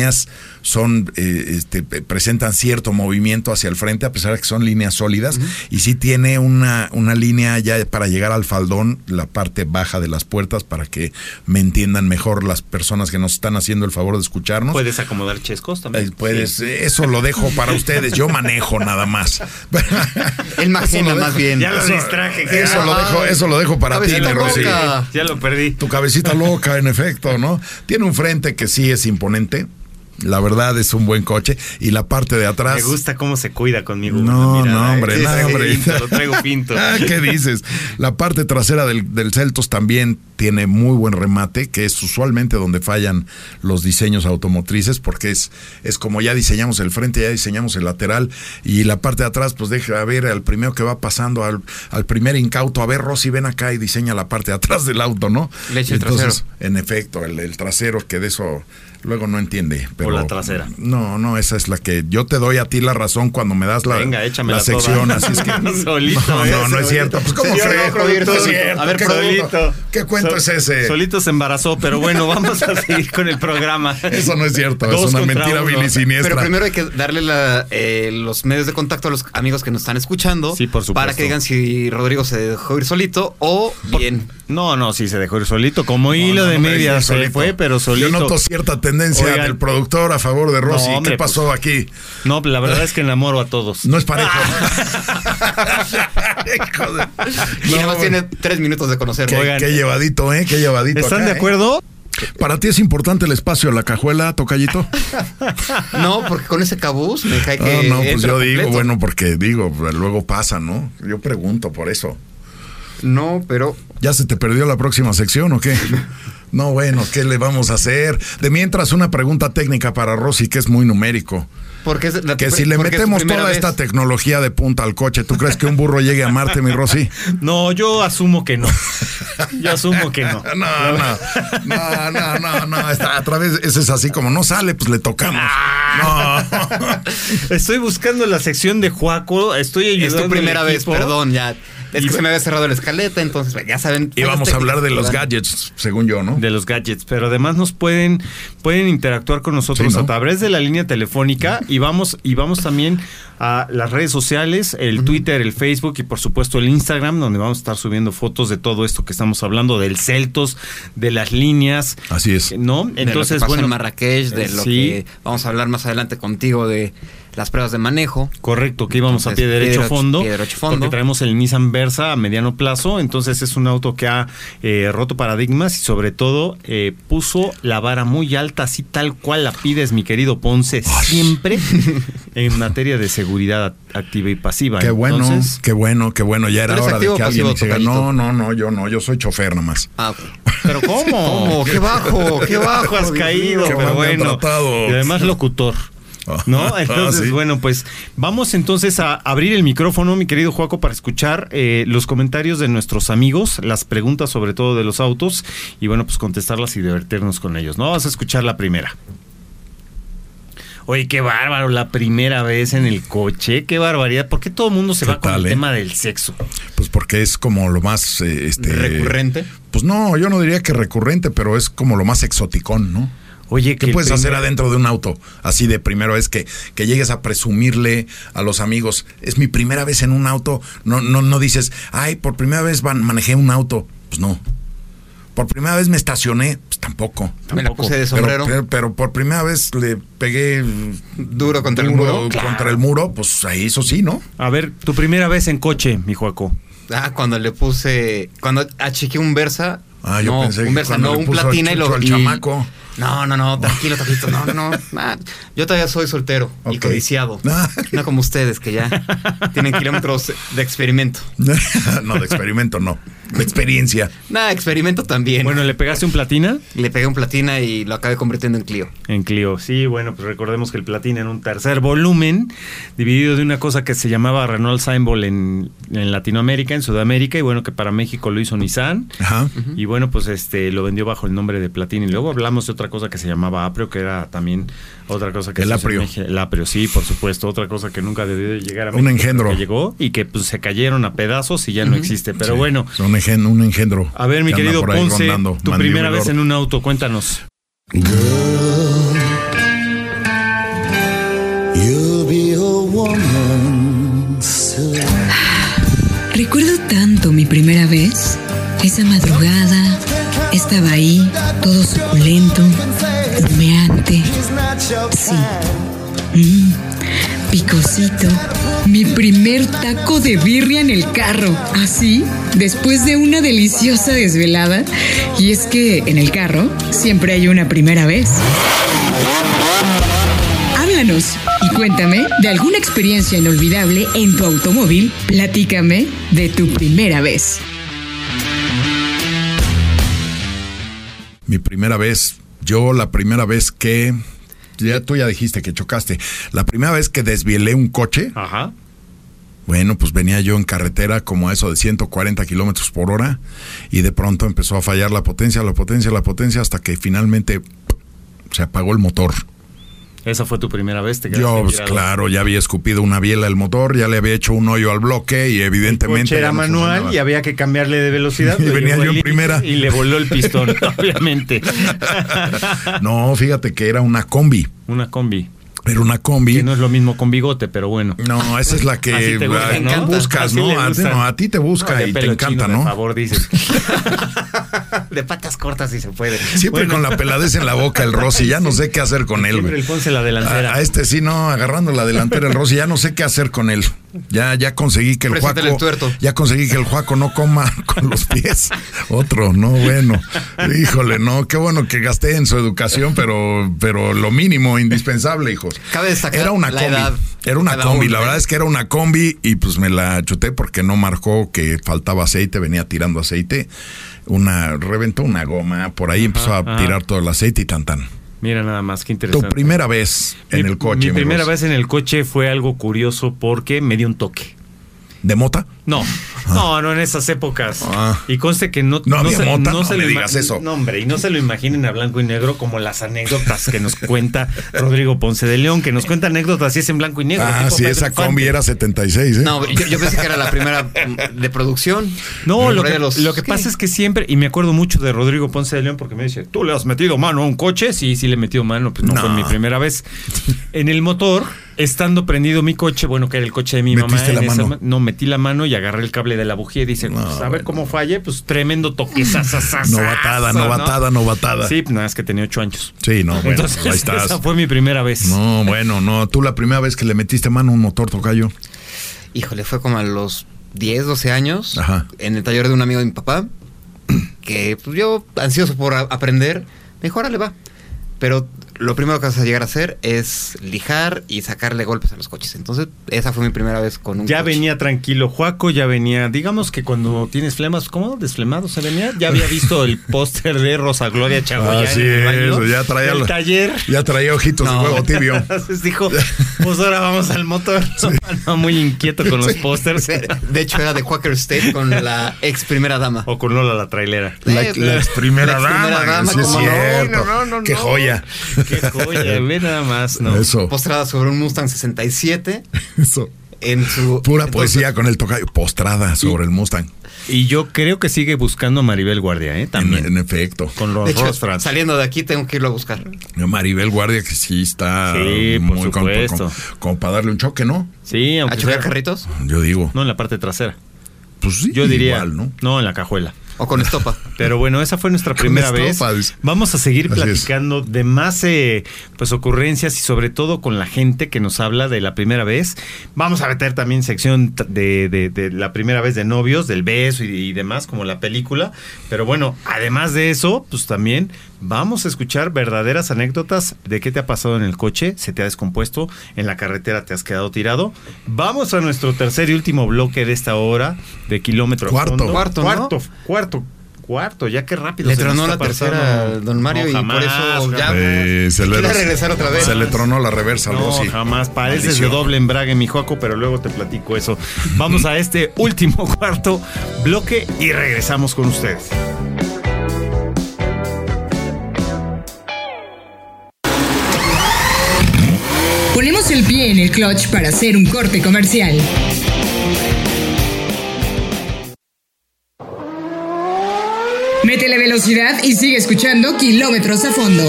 son eh, este, presentan cierto movimiento hacia el frente a pesar de que son líneas sólidas y sí tiene una, una línea ya para llegar al faldón la parte baja de las puertas para que me entiendan mejor las personas que nos están haciendo el favor de escucharnos Puedes acomodar chescos también. Eh, puedes Sí. eh, eso lo dejo para ustedes yo manejo nada más Él más Eso más bien. Ya lo distraje. eso lo dejo eso lo dejo para ti cabecita mi Rosy. Ya lo perdí. tu cabecita loca, en efecto, ¿no? Tiene un frente que sí es imponente. La verdad es un buen coche. Y la parte de atrás. Me gusta cómo se cuida conmigo. No, mirada, no, ¿eh? hombre, no, hombre. pinto, lo traigo pinto. Ah, ¿Qué dices? La parte trasera del, del Celtos también tiene muy buen remate, que es usualmente donde fallan los diseños automotrices, porque es, es como ya diseñamos el frente, ya diseñamos el lateral, y la parte de atrás, pues deja ver al primero que va pasando, al, al primer incauto, a ver, Rosy, ven acá y diseña la parte de atrás del auto, ¿no? Le echa el Entonces, trasero. En efecto, el, el trasero, que de eso luego no entiende. Pero, la trasera. No, no, esa es la que yo te doy a ti la razón cuando me das la, Venga, la sección, toda. así es que Solito, no, ¿eh? no, no es cierto. Pues cómo solito. No es cierto. A ver, ¿Qué solito. cuento- ¿Qué cuento Sol- es ese? Solito se embarazó, pero bueno, vamos a seguir con el programa. Eso no es cierto, Dos es una mentira uno. bilisiniestra. Pero primero hay que darle la, eh, los medios de contacto a los amigos que nos están escuchando. Sí, por supuesto. Para que digan si Rodrigo se dejó ir solito o bien. No, no, sí se dejó ir solito. Como No, hilo no, de media se solito. fue, pero solito. Yo noto cierta tendencia Oigan. del productor a favor de Rosy. No, hombre, ¿Qué pasó aquí? No, la verdad es que enamoro a todos. No es parejo. De- Y No, nada más bueno. tiene tres minutos de conocerlo. Qué, llevadito, ¿eh? Qué llevadito. ¿Están acá, de ¿eh? acuerdo? ¿Para ti es importante el espacio la cajuela, Tocayito? No, porque con ese cabuz me cae No, que. no, pues entra yo digo, completo. bueno, porque digo, luego pasa, ¿no? Yo pregunto por eso. No, pero. ¿Ya se te perdió la próxima sección o qué? No, bueno, ¿qué le vamos a hacer? De mientras, una pregunta técnica para Rosy, que es muy numérico. Porque es la- Que si le es metemos toda vez. esta tecnología de punta al coche, ¿tú crees que un burro llegue a Marte, mi Rosy? No, yo asumo que no. Yo asumo que no. No, no, no, no, no, no, está a través, ese es así como no sale, pues le tocamos. Ah. No. Estoy buscando la sección de Juaco. Estoy ayudando. Es tu primera vez, perdón, ya. Es Y- que se me había cerrado la escaleta, entonces ya saben. Y vamos a hablar de los gadgets, según yo, ¿no? de los gadgets, pero además nos pueden pueden interactuar con nosotros Sí, ¿no? a través de la línea telefónica y vamos y vamos también a las redes sociales, el Twitter, el Facebook y por supuesto el Instagram, donde vamos a estar subiendo fotos de todo esto que estamos hablando del Celtos, de las líneas, Así es. ¿no? Entonces, Entonces, bueno, bueno, en Marrakech, de lo sí. que vamos a hablar más adelante contigo de las pruebas de manejo. Correcto, que íbamos a pie derecho pie derecho- fondo, pie derecho fondo. porque traemos el Nissan Versa a mediano plazo, entonces es un auto que ha eh, roto paradigmas y sobre todo eh, puso la vara muy alta, así tal cual la pides, mi querido Ponce, siempre en materia de seguridad activa y pasiva. Qué bueno, Entonces, qué bueno, qué bueno. Ya era ¿Eres hora de activo que alguien no, no, no, yo no, yo soy chofer nomás. Ah, pero ¿cómo? ¿Cómo? ¡Qué bajo! ¡Qué bajo! has caído, Qué pero bueno. Y además locutor. ¿No? Ah, Entonces, sí. bueno, pues vamos entonces a abrir el micrófono, mi querido Juaco, para escuchar eh, los comentarios de nuestros amigos, las preguntas sobre todo de los autos, y bueno, pues contestarlas y divertirnos con ellos, ¿no? Vamos a escuchar la primera. Oye, qué bárbaro, la primera vez en el coche, qué barbaridad. ¿Por qué todo el mundo se ¿Qué va con el eh? tema del sexo? Pues porque es como lo más, eh, este... Recurrente. Pues no, yo no diría que recurrente, pero es como lo más exoticón, ¿no? Oye, ¿Qué puedes hacer adentro de un auto? Así de primera vez que, que llegues a presumirle a los amigos, es mi primera vez en un auto. No, no, no dices, ay, por primera vez van- manejé un auto. Pues no. Por primera vez me estacioné, pues tampoco. Me la puse de sombrero. pero, pero por primera vez le pegué Duro contra el muro. contra el muro, pues ahí eso sí, ¿no? A ver, tu primera vez en coche, mi Juaco. Ah, cuando le puse. Cuando achiqué un Versa. Ah, yo no, pensé un que Versa, cuando no, le un puso platina y lo. al y- chamaco. No, no, no, tranquilo, tranquilo. No, no, no. Yo todavía soy soltero y codiciado. No como ustedes que ya tienen kilómetros de experimento. no, de experimento no. Experiencia. Nada, experimento también. Bueno, ¿le pegaste un platina? Le pegué un platina y lo acabé convirtiendo en Clio. En Clio, sí, bueno, pues recordemos que el platina en un tercer volumen, dividido de una cosa que se llamaba Renault Symbol en, en Latinoamérica, en Sudamérica, y bueno, que para México lo hizo Nissan. Ajá. Y bueno, pues este lo vendió bajo el nombre de platina. Y luego hablamos de otra cosa que se llamaba Aprio, que era también otra cosa que... El Aprio. El Aprio, sí, por supuesto. Otra cosa que nunca debió llegar a México. Un engendro. Que llegó y que pues se cayeron a pedazos y ya no existe. Pero bueno un engendro. A ver, mi querido Ponce, tu primera vez en un auto, cuéntanos. Recuerdo tanto mi primera vez. Esa madrugada estaba ahí, todo suculento, humeante. Sí. Mm, picosito mi primer taco de birria en el carro. Así, después de una deliciosa desvelada. Y es que en el carro siempre hay una primera vez. Háblanos y cuéntame de alguna experiencia inolvidable en tu automóvil. Platícame de tu primera vez. Mi primera vez, yo la primera vez que ya tú ya dijiste que chocaste. La primera vez que desvielé un coche, Ajá. bueno, pues venía yo en carretera como eso de 140 kilómetros por hora y de pronto empezó a fallar la potencia, la potencia, la potencia hasta que finalmente se apagó el motor. ¿Esa fue tu primera vez? ¿Te Yo, pues, claro, ya había escupido una biela al motor, ya le había hecho un hoyo al bloque y evidentemente... El era manual y había que cambiarle de velocidad. y venía yo en primera. Y le voló el pistón, obviamente. no, fíjate que era una combi. Una combi. Una combi. Que no es lo mismo con bigote, pero bueno. No, esa es la que buscas, ¿no? A, ti te busca y te encanta, ¿no? Por favor, dices. de patas cortas si se puede. Siempre con la peladez en la boca el Rossi, ya no sé qué hacer con él. Siempre el Ponce la delantera. A, este sí, no, agarrando la delantera el Rossi, ya no sé qué hacer con él. Ya, ya conseguí que el Juaco. Ya conseguí que el Juaco no coma con los pies. Otro, no, bueno. Híjole, no, qué bueno que gasté en su educación, pero, pero lo mínimo, indispensable, hijos. Cabe destacar era una combi. era una combi, la verdad es que era una combi y pues me la chuté porque no marcó que faltaba aceite, venía tirando aceite. Una, reventó una goma, por ahí empezó a tirar todo el aceite y tan tan. Mira nada más, qué interesante. Tu primera vez en el coche. Mi primera vez en el coche fue algo curioso porque me dio un toque. ¿De mota? No. no, no en esas épocas. Ah. Y conste que no, no, se, mota, no, se le digas eso. No, hombre, y no se lo imaginen a blanco y negro como las anécdotas que nos cuenta Rodrigo Ponce de León, que nos cuenta anécdotas y es en blanco y negro. Ah, sí, esa combi era 76, ¿eh? No, yo, pensé que era la primera de producción. No, lo que, lo que pasa es que siempre, y me acuerdo mucho de Rodrigo Ponce de León porque me dice, ¿tú le has metido mano a un coche? Sí, sí le he metido mano, pues no, fue mi primera vez. En el motor estando prendido mi coche, bueno, que era el coche de mi mamá. La mano? no, metí la mano y agarré el cable de la bujía y dice, pues, a ver cómo falle, pues tremendo toque. novatada, novatada, novatada. Sí, nada, es que tenía ocho años. Sí, no, bueno, Entonces, ahí estás. Esa fue mi primera vez. No, bueno, no. Tú la primera vez que le metiste mano a un motor, tocayo. Híjole, fue como a los 10, 12 años. Ajá. En el taller de un amigo de mi papá. Que pues, yo, ansioso por aprender, me dijo, órale, va. Pero lo primero que vas a llegar a hacer es lijar y sacarle golpes a los coches. Entonces, esa fue mi primera vez con un Ya venía tranquilo Juaco, ya venía, digamos que cuando tienes flemas, ¿cómo? ¿Desflemado se venía? Ya había visto el póster de Rosa Gloria Chagoyán. Así es, ya traía el taller. Ya traía ojitos de huevo tibio. Entonces dijo, pues ahora vamos al motor. muy inquieto con los pósters. De hecho, era de Quaker State con la ex primera dama. O con Lola la trailera. La, ex primera dama. sí es cierto. No, no, Qué joya. Qué joya, ve nada más, ¿no? Eso. Postrada sobre un Mustang 67. Eso. En su. Pura poesía con el tocayo. Postrada sobre el Mustang. Y yo creo que sigue buscando a Maribel Guardia, ¿eh? También. En, efecto. Con los de Saliendo de aquí tengo que irlo a buscar. Maribel Guardia, que sí está sí, muy como, como, para darle un choque, ¿no? Sí, aunque ¿A chocar carritos? Yo digo. No, en la parte trasera. Pues sí, yo diría, ¿no? No, en la cajuela. O con estopa. Pero bueno, esa fue nuestra primera vez. Vamos a seguir platicando de más eh, pues ocurrencias y sobre todo con la gente que nos habla de la primera vez. Vamos a meter también sección de, de, la primera vez de novios, del beso y, y demás, como la película. Pero bueno, además de eso, pues también vamos a escuchar verdaderas anécdotas de qué te ha pasado en el coche, se te ha descompuesto, en la carretera te has quedado tirado. Vamos a nuestro tercer y último bloque de esta hora de kilómetro cuarto. Cuarto, cuarto, cuarto cuarto, ya que rápido. Le tronó la tercera, don Mario, y por eso ya eh, se le, regresar otra vez. Se le tronó la reversa no, Jamás, pareces de doble embrague, mi Joaco, pero luego te platico eso. Vamos a este último cuarto bloque y regresamos con ustedes. Ponemos el pie en el clutch para hacer un corte comercial. Métele velocidad y sigue escuchando kilómetros a fondo.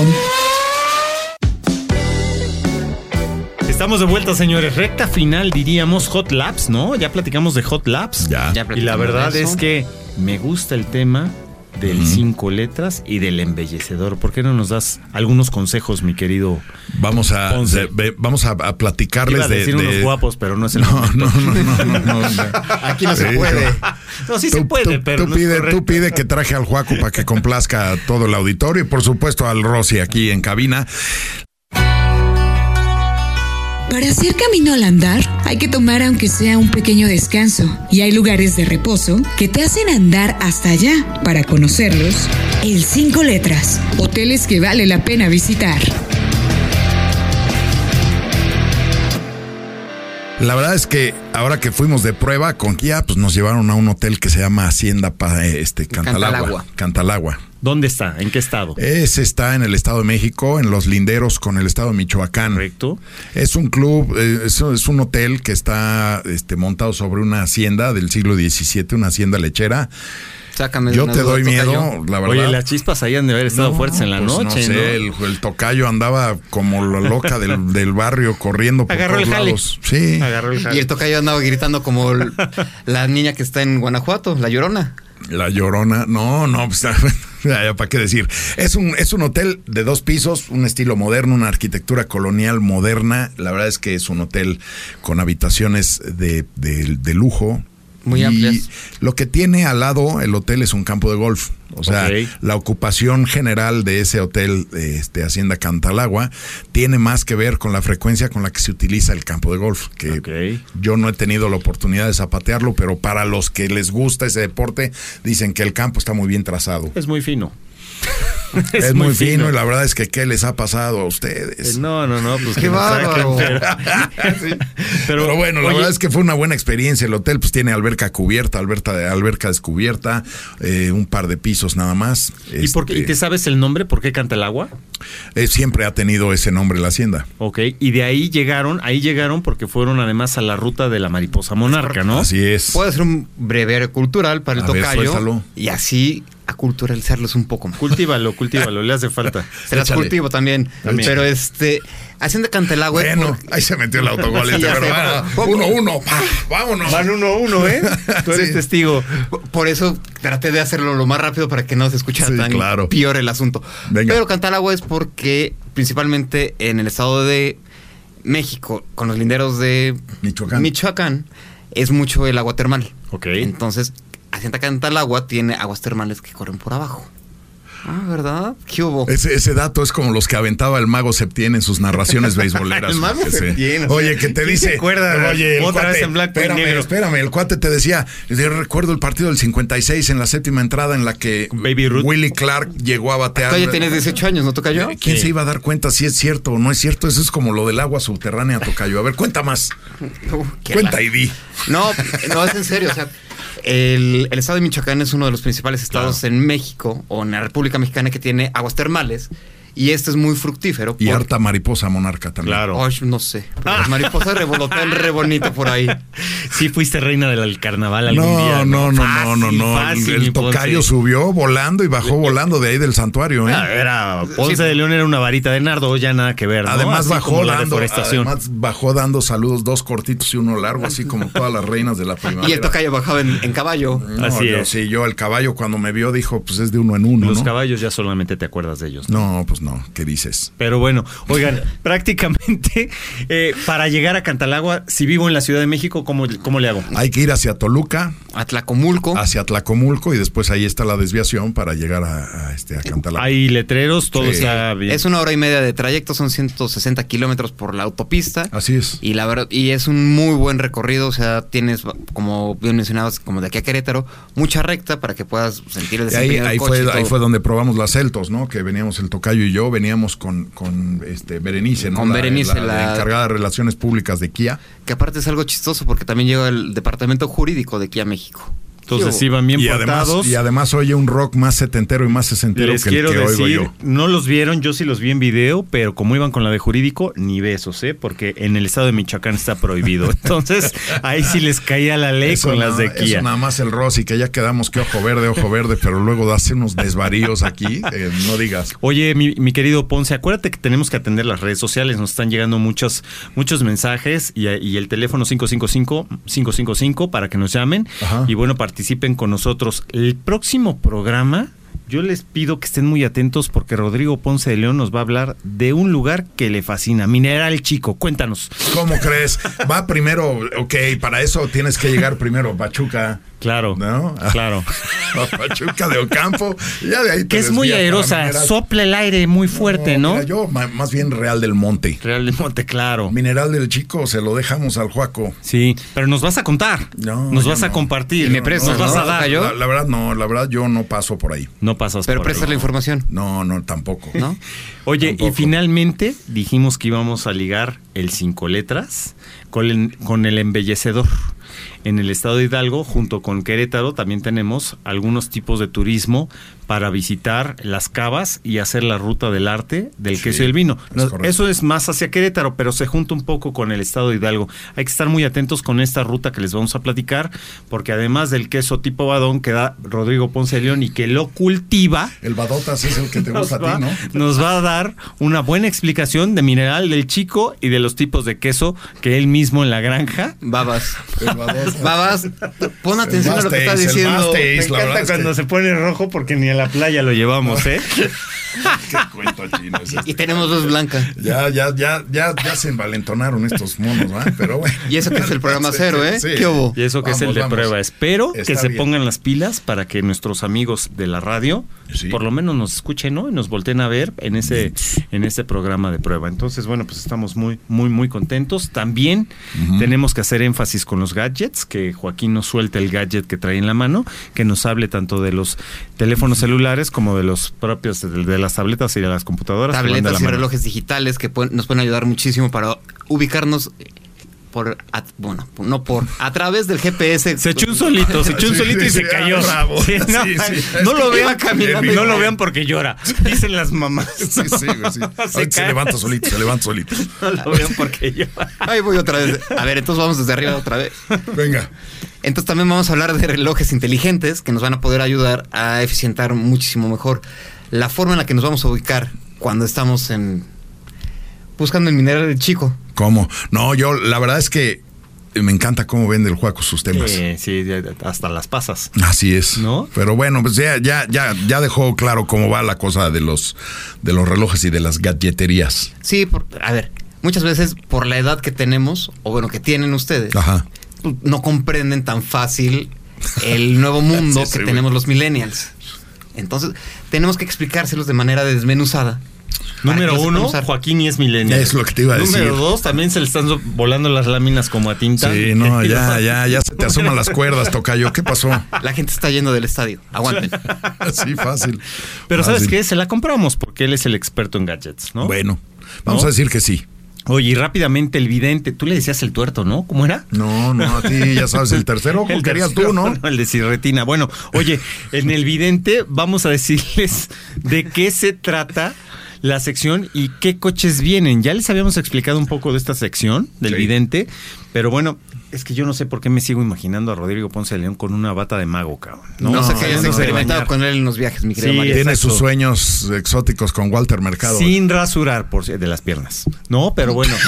Estamos de vuelta, señores. Recta final, diríamos Hot Laps, ¿no? Ya platicamos de Hot Laps. Ya. y la verdad es que me gusta el tema del cinco letras y del embellecedor. ¿Por qué no nos das algunos consejos, mi querido? Vamos a vamos a, platicarles de, decir unos guapos, pero no es el no, no, no, no, Aquí no se puede. No, sí se puede, pero tú pide, tú pide que traje al Juaco para que complazca a todo el auditorio y por supuesto al Rossi aquí en cabina. Para hacer camino al andar, hay que tomar aunque sea un pequeño descanso, y hay lugares de reposo que te hacen andar hasta allá. Para conocerlos, el Cinco Letras, hoteles que vale la pena visitar. La verdad es que ahora que fuimos de prueba con Kia, pues nos llevaron a un hotel que se llama Hacienda este, Cantalagua. Cantalagua. ¿Dónde está? ¿En qué estado? Ese está en el Estado de México, en los linderos con el Estado de Michoacán. Correcto. Es un club, eh, es, un hotel que está este, montado sobre una hacienda del siglo XVII, una hacienda lechera. Yo te doy miedo, la verdad. Oye, las chispas ahí han de haber estado fuertes en la pues noche. No sé, El, tocayo andaba como la loca del, barrio corriendo por Agarró todos el lados. Sí. Agarró el Y el tocayo andaba gritando como la niña que está en Guanajuato, la llorona. La Llorona, no, no, pues, ¿para qué decir? Es un, es un hotel de dos pisos, un estilo moderno, una arquitectura colonial moderna. La verdad es que es un hotel con habitaciones de, de lujo, muy amplias. Lo que tiene al lado el hotel es un campo de golf. O sea, la ocupación general de ese hotel, este, Hacienda Cantalagua, tiene más que ver con la frecuencia con la que se utiliza el campo de golf. Que yo no he tenido la oportunidad de zapatearlo, pero para los que les gusta ese deporte, dicen que el campo está muy bien trazado. Es muy fino. es, muy, fino. y la verdad es que ¿qué les ha pasado a ustedes? Eh, no, no, no, pues qué bárbaro. Pero, bueno, la verdad es que fue una buena experiencia. El hotel pues tiene alberca cubierta, alberca, alberca descubierta, eh, un par de pisos nada más. ¿Y, por qué, ¿Y te este, sabes el nombre? ¿Por qué canta el agua? Eh, siempre ha tenido ese nombre la hacienda. Ok, y de ahí llegaron, ahí llegaron porque fueron además a la ruta de la mariposa monarca, ¿no? Así es. Puede ser un breviario cultural para el tocayo. y así a culturalizarlos un poco más. Cultívalo, cultívalo, le hace falta. Se las cultivo también, Pero este, haciendo Cantelagua. Bueno, ahí se metió el autogol. este, uno, uno, vámonos. Van uno, uno, ¿eh? Tú eres testigo. Por eso traté de hacerlo lo más rápido para que no se escuchara tan claro. peor el asunto. Pero Cantalagua es porque principalmente en el estado de México, con los linderos de Michoacán, Michoacán es mucho el agua termal. Ok. Entonces, Hacienda Cantalagua tiene aguas termales que corren por abajo. Ah, ¿verdad? ¿Qué hubo? Ese, dato es como los que aventaba el mago Septién en sus narraciones beisboleras. el mago Septién. Oye, que te dice. Recuerda, oye, otra vez en blanco espérame, y espérame, el cuate te decía. Yo recuerdo el partido del 56 en la séptima entrada en la que Baby Willy Clark llegó a batear. Tú ya tienes 18 años, ¿no toca yo? ¿Quién se iba a dar cuenta si es cierto o no es cierto? Eso es como lo del agua subterránea, tocayo. A ver, cuenta más. cuenta y di. No, no, es en serio. O sea, el, estado de Michoacán es uno de los principales estados en México o en la República Mexicana que tiene aguas termales. Y este es muy fructífero. Y harta mariposa monarca también. Claro. no sé. Las mariposas revolotean re bonito por ahí. Sí, fuiste reina del carnaval algún No, día. no, no, Fácil, no, no, no. fácil, el Ponce. tocayo subió volando y bajó volando de ahí del santuario, ¿eh? Ah, Era Ponce de León era una varita de nardo, ya nada que ver. ¿no? Además Así bajó dando, deforestación. además bajó dando saludos, dos cortitos y uno largo, así como todas las reinas de la primavera. Y el tocayo bajaba en, en caballo. No, Así yo, es. Sí, yo el caballo cuando me vio dijo, pues es de uno en uno, Los ¿no? caballos ya solamente te acuerdas de ellos. No, pues no, ¿qué dices? Pero bueno, oigan, prácticamente eh, para llegar a Cantalagua, si vivo en la Ciudad de México, ¿cómo, cómo le hago? Hay que ir hacia Toluca, Atlacomulco. hacia Tlacomulco y después ahí está la desviación para llegar a, a, este, a Cantalagua. Hay letreros, todo Sí. está bien. Es una hora y media de trayecto, son 160 kilómetros por la autopista. Así es. Y la verdad, y es un muy buen recorrido, o sea, tienes, como bien mencionabas, como de aquí a Querétaro, mucha recta para que puedas sentir el Y ahí, desempeño del ahí coche y fue, ahí fue donde probamos las Celtos, ¿no? Que veníamos el Tocayo y yo, veníamos con, con este Berenice, ¿no? Con La- Berenice, la, la- encargada de relaciones públicas de Kia. Que aparte es algo chistoso porque también llega el departamento jurídico de Kia México. Entonces ¿Qué hubo? iban bien y además, portados. y además oye un rock más setentero y más sesentero Les que el que oigo decir, yo. no los vieron, yo sí los vi en video, pero como iban con la de jurídico, ni besos, ¿eh? Porque en el estado de Michoacán está prohibido. Entonces, ahí sí les caía la ley Eso con las de Eso Kia. nada más el Rosy, que ya quedamos que ojo verde, ojo verde, pero luego hace unos desvaríos aquí, eh, no digas. Oye, mi, mi querido Ponce, acuérdate que tenemos que atender las redes sociales, nos están llegando muchos, muchos mensajes y, y el teléfono 555-555 para que nos llamen Ajá. y bueno, participen con nosotros. El próximo programa, yo les pido que estén muy atentos porque Rodrigo Ponce de León nos va a hablar de un lugar que le fascina, Mineral Chico, cuéntanos. ¿Cómo crees? Va primero, ok, para eso tienes que llegar primero Pachuca. Claro, ¿No? claro. A Pachuca de Ocampo. ya de ahí te que es muy aerosa, sopla el aire muy fuerte, ¿no? mira, yo más bien Real del Monte. Real de Monte, claro. Mineral del Chico se lo dejamos al Juaco. Sí, pero nos vas a contar, No, nos vas a compartir, Y me nos vas a dar. ¿Yo? La, la verdad no, la verdad yo no paso por ahí. No pasas Pero por prestas ahí. la información, No, no, tampoco. ¿no? Oye, y finalmente dijimos que íbamos a ligar el cinco letras con el, con el embellecedor. En el estado de Hidalgo, junto con Querétaro, también tenemos algunos tipos de turismo para visitar las cavas y hacer la ruta del arte, del Sí, queso y el vino. es eso es más hacia Querétaro, pero se junta un poco con el estado de Hidalgo. Hay que estar muy atentos con esta ruta que les vamos a platicar, porque además del queso tipo badón que da Rodrigo Ponce de León y que lo cultiva, El Badotas es el que te gusta va, a ti, ¿no? nos va a dar una buena explicación de mineral del chico y de los tipos de queso que él mismo en la granja. Babas. El. Babas, pon atención a lo que estás el diciendo. Me encanta cuando se pone rojo porque ni a la playa lo llevamos, ¿eh? Qué cuento chino es este. Y tenemos dos blancas. Ya, ya, ya, ya, ya se envalentonaron estos monos, ¿va? Pero bueno. Y eso que es el programa cero, ¿eh? sí. ¿Qué hubo? Y eso que es el de vamos. prueba. Espero que se bien. pongan las pilas para que nuestros amigos de la radio Sí. por lo menos nos escuchen, ¿no? Y nos volteen a ver en ese, en ese programa de prueba. Entonces, bueno, pues estamos muy, muy, muy contentos. También tenemos que hacer énfasis con los gadgets, que Joaquín nos suelte el gadget que trae en la mano, que nos hable tanto de los teléfonos celulares como de los propios, de, de las tabletas y de las computadoras. de la Tabletas y mano. relojes digitales que pueden- nos pueden ayudar muchísimo para ubicarnos por, a- bueno, no por, a través del GPS. Se echó un solito, se echó un Sí, solito y sí, se cayó. bravo. Sí, no, Sí, sí. no lo vean caminando. no lo vean porque llora. Dicen las mamás. Sí, sí, sí. Se, cae. levanta solito, se levanta solito. No lo vean porque llora. Ahí voy otra vez. A ver, entonces vamos desde arriba otra vez. Venga. Entonces también vamos a hablar de relojes inteligentes que nos van a poder ayudar a eficientar muchísimo mejor la forma en la que nos vamos a ubicar cuando estamos en buscando el mineral del chico. ¿Cómo? No, yo, la verdad es que me encanta cómo vende el Juaco sus temas. Sí, ya- hasta las pasas. Así es. ¿No? Pero bueno, pues ya, ya, ya, ya dejó claro cómo va la cosa de los, de los relojes y de las gadgeterías. Sí, por- a ver, muchas veces por la edad que tenemos, o bueno, que tienen ustedes, Ajá. Pues, no comprenden tan fácil el nuevo mundo Sí, sí, que güey. tenemos los millennials. Entonces, tenemos que explicárselos de manera desmenuzada. Número uno. Joaquín y es millennial. Es lo que te iba a Número decir. dos, también se le están volando las láminas como a tinta. Sí, no, ya, ya, ya se te asoman las cuerdas, Tocayo. ¿Qué pasó? La gente está yendo del estadio. Aguanten. Sí, fácil. Pero ¿sabes qué? Se la compramos porque él es el experto en gadgets, ¿no? Bueno, vamos ¿No? a decir que sí. Oye, y rápidamente el vidente, tú le decías el tuerto, ¿no? ¿Cómo era? No, no, a ti ya sabes, el tercero El querías tercero, tú, ¿no? El de Cirretina. Bueno, oye, en el vidente vamos a decirles de qué se trata la sección y qué coches vienen. Ya les habíamos explicado un poco de esta sección del vidente, pero bueno, es que yo no sé por qué me sigo imaginando a Rodrigo Ponce de León con una bata de mago, cabrón. No, sé que hayas experimentado con él en los viajes, mi querido sí, Tiene sus sueños exóticos con Walter Mercado. Sin rasurar por de las piernas. No, pero bueno.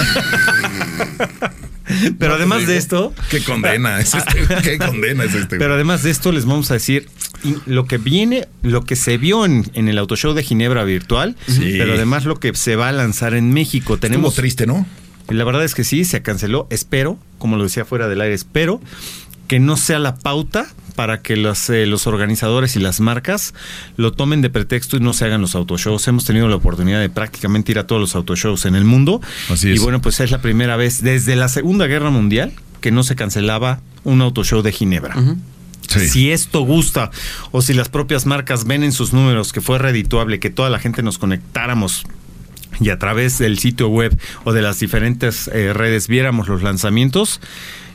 Pero además de esto. Qué condena es este. Qué condena es este. Pero además de esto, les vamos a decir lo que viene, lo que se vio en, el Auto Show de Ginebra virtual, pero además lo que se va a lanzar en México. Tenemos. triste, ¿no? La verdad es que sí, se canceló. Espero, como lo decía fuera del aire, espero que no sea la pauta para que los, eh, los organizadores y las marcas lo tomen de pretexto y no se hagan los autoshows. Hemos tenido la oportunidad de prácticamente ir a todos los autoshows en el mundo. Así es. Y bueno, pues es la primera vez desde la Segunda Guerra Mundial que no se cancelaba un autoshow de Ginebra. Si esto gusta o si las propias marcas ven en sus números que fue redituable que toda la gente nos conectáramos y a través del sitio web o de las diferentes eh, redes viéramos los lanzamientos,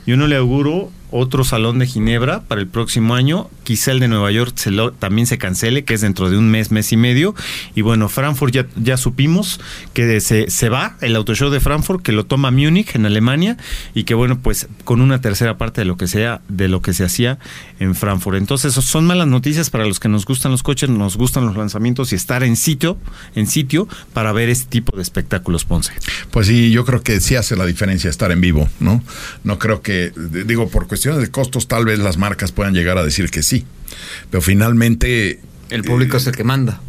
yo no le auguro otro salón de Ginebra para el próximo año. Quizá el de Nueva York también se cancele, que es dentro de un mes, mes y medio. Y bueno, Frankfurt ya, supimos que se, se va el auto show de Frankfurt, que lo toma Múnich en Alemania y que bueno, pues con una tercera parte de lo que sea, de lo que se hacía en Frankfurt. Entonces, son malas noticias para los que nos gustan los coches, nos gustan los lanzamientos y estar en sitio, en sitio para ver este tipo de espectáculos, Ponce. Pues sí, yo creo que sí hace la diferencia estar en vivo, ¿no? No creo que, digo, por cuestiones de costos, tal vez las marcas puedan llegar a decir que sí. Pero finalmente. El público es el que manda.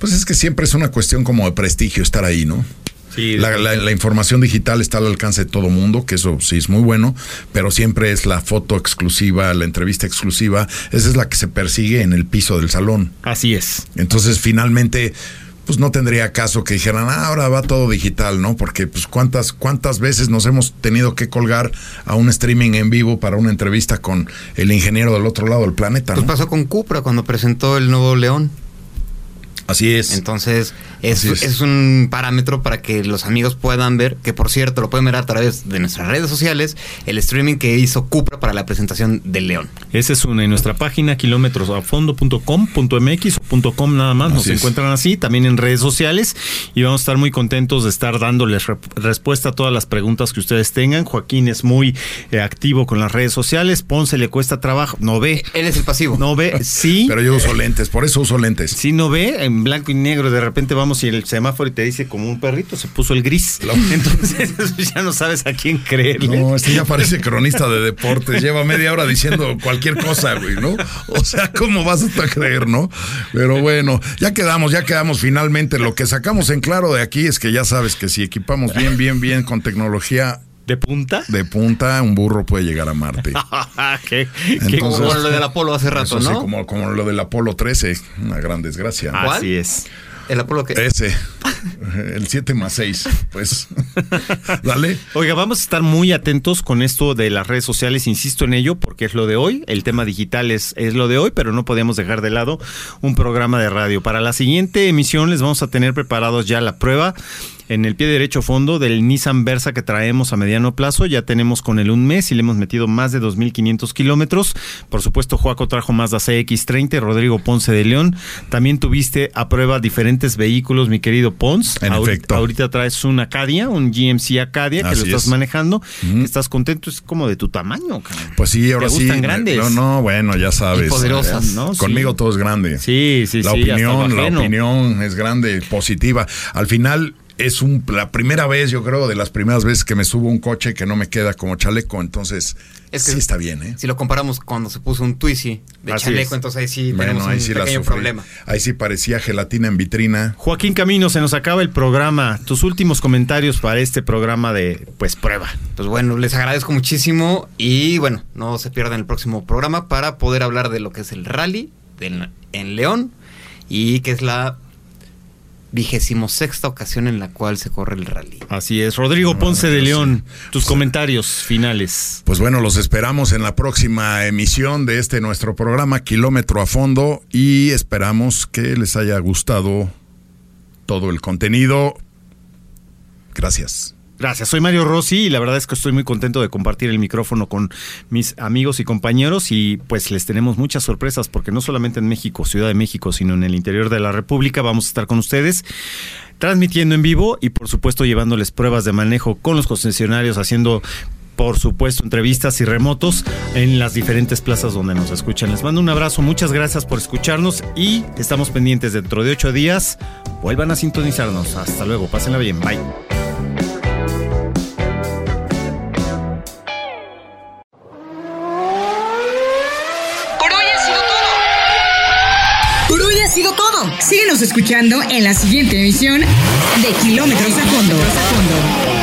Pues es que siempre es una cuestión como de prestigio estar ahí, ¿no? Sí, la, información digital está al alcance de todo mundo, que eso sí es muy bueno, pero siempre es la foto exclusiva, la entrevista exclusiva, esa es la que se persigue en el piso del salón. Así es. Entonces, finalmente, pues no tendría caso que dijeran, ah, ahora va todo digital, ¿no? Porque pues cuántas, cuántas veces nos hemos tenido que colgar a un streaming en vivo para una entrevista con el ingeniero del otro lado del planeta. Pues pasó con Cupra cuando presentó el nuevo León. Así es. Entonces, es, es. un parámetro para que los amigos puedan ver, que por cierto, lo pueden ver a través de nuestras redes sociales, el streaming que hizo Cupra para la presentación del León. Esa es una en nuestra página, kilómetrosafondo.com.mx o .com nada más, nos encuentran así, también en redes sociales, y vamos a estar muy contentos de estar dándoles respuesta a todas las preguntas que ustedes tengan. Joaquín es muy eh, activo con las redes sociales, Ponce le cuesta trabajo, no ve. Él es el pasivo. No ve, sí. Pero yo uso lentes, por eso uso lentes. Sí, no ve, en blanco y negro, de repente vamos y el semáforo y te dice como un perrito, se puso el gris. Entonces ya no sabes a quién creerle. No, este ya parece cronista de deportes, lleva media hora diciendo cualquier cosa, güey, ¿no? O sea, ¿cómo vas a creer, no? Pero bueno, ya quedamos, ya quedamos finalmente. Lo que sacamos en claro de aquí es que ya sabes que si equipamos bien, bien, bien con tecnología ¿De punta? De punta, un burro puede llegar a Marte. ¿Qué, como lo del Apolo hace rato, ¿no? como, como lo del Apolo 13, una gran desgracia. Así es. ¿El Apolo qué? Ese. El 7 más 6. Pues. Dale. Oiga, vamos a estar muy atentos con esto de las redes sociales. Insisto en ello porque es lo de hoy. El tema digital es, es lo de hoy, pero no podemos dejar de lado un programa de radio. Para la siguiente emisión les vamos a tener preparados ya la prueba en el pie derecho fondo del Nissan Versa que traemos a mediano plazo. Ya tenemos con él un mes y le hemos metido más de 2.500 kilómetros. Por supuesto, Joaco trajo Mazda CX30, Rodrigo Ponce de León. También tuviste a prueba diferentes vehículos, mi querido Ponce. En ahorita, efecto. Ahorita traes un Acadia, un GMC Acadia, que lo estás manejando. Estás contento, es como de tu tamaño. Pues sí, ahora ¿Te sí. gustan grandes. No, no, bueno, ya sabes. poderosas, ¿no? Conmigo todo es grande. Sí, sí, la sí. Opinión, la opinión es grande, positiva. Al final es un, la primera vez, yo creo, de las primeras veces que me subo un coche que no me queda como chaleco, entonces es que sí está bien, ¿eh? Si lo comparamos cuando se puso un Twizy de chaleco, entonces ahí sí tenemos un pequeño problema. Ahí sí parecía gelatina en vitrina. Joaquín Camino, se nos acaba el programa. Tus últimos comentarios para este programa de, pues, prueba. Pues bueno, les agradezco muchísimo y bueno, no se pierdan el próximo programa para poder hablar de lo que es el rally en León y que es la vigésimo sexta ocasión en la cual se corre el rally. Así es. Rodrigo Ponce de León, tus comentarios finales. Pues bueno, los esperamos en la próxima emisión de este nuestro programa Kilómetro a Fondo y esperamos que les haya gustado todo el contenido. Gracias. Gracias, soy Mario Rossi y la verdad es que estoy muy contento de compartir el micrófono con mis amigos y compañeros y pues les tenemos muchas sorpresas porque no solamente en México, Ciudad de México, sino en el interior de la República vamos a estar con ustedes transmitiendo en vivo y por supuesto llevándoles pruebas de manejo con los concesionarios, haciendo por supuesto, entrevistas y remotos en las diferentes plazas donde nos escuchan. Les mando un abrazo, muchas gracias por escucharnos y estamos pendientes dentro de ocho días. Vuelvan a sintonizarnos. Hasta luego, pásenla bien, bye. Síguenos escuchando en la siguiente emisión de Kilómetros a Fondo.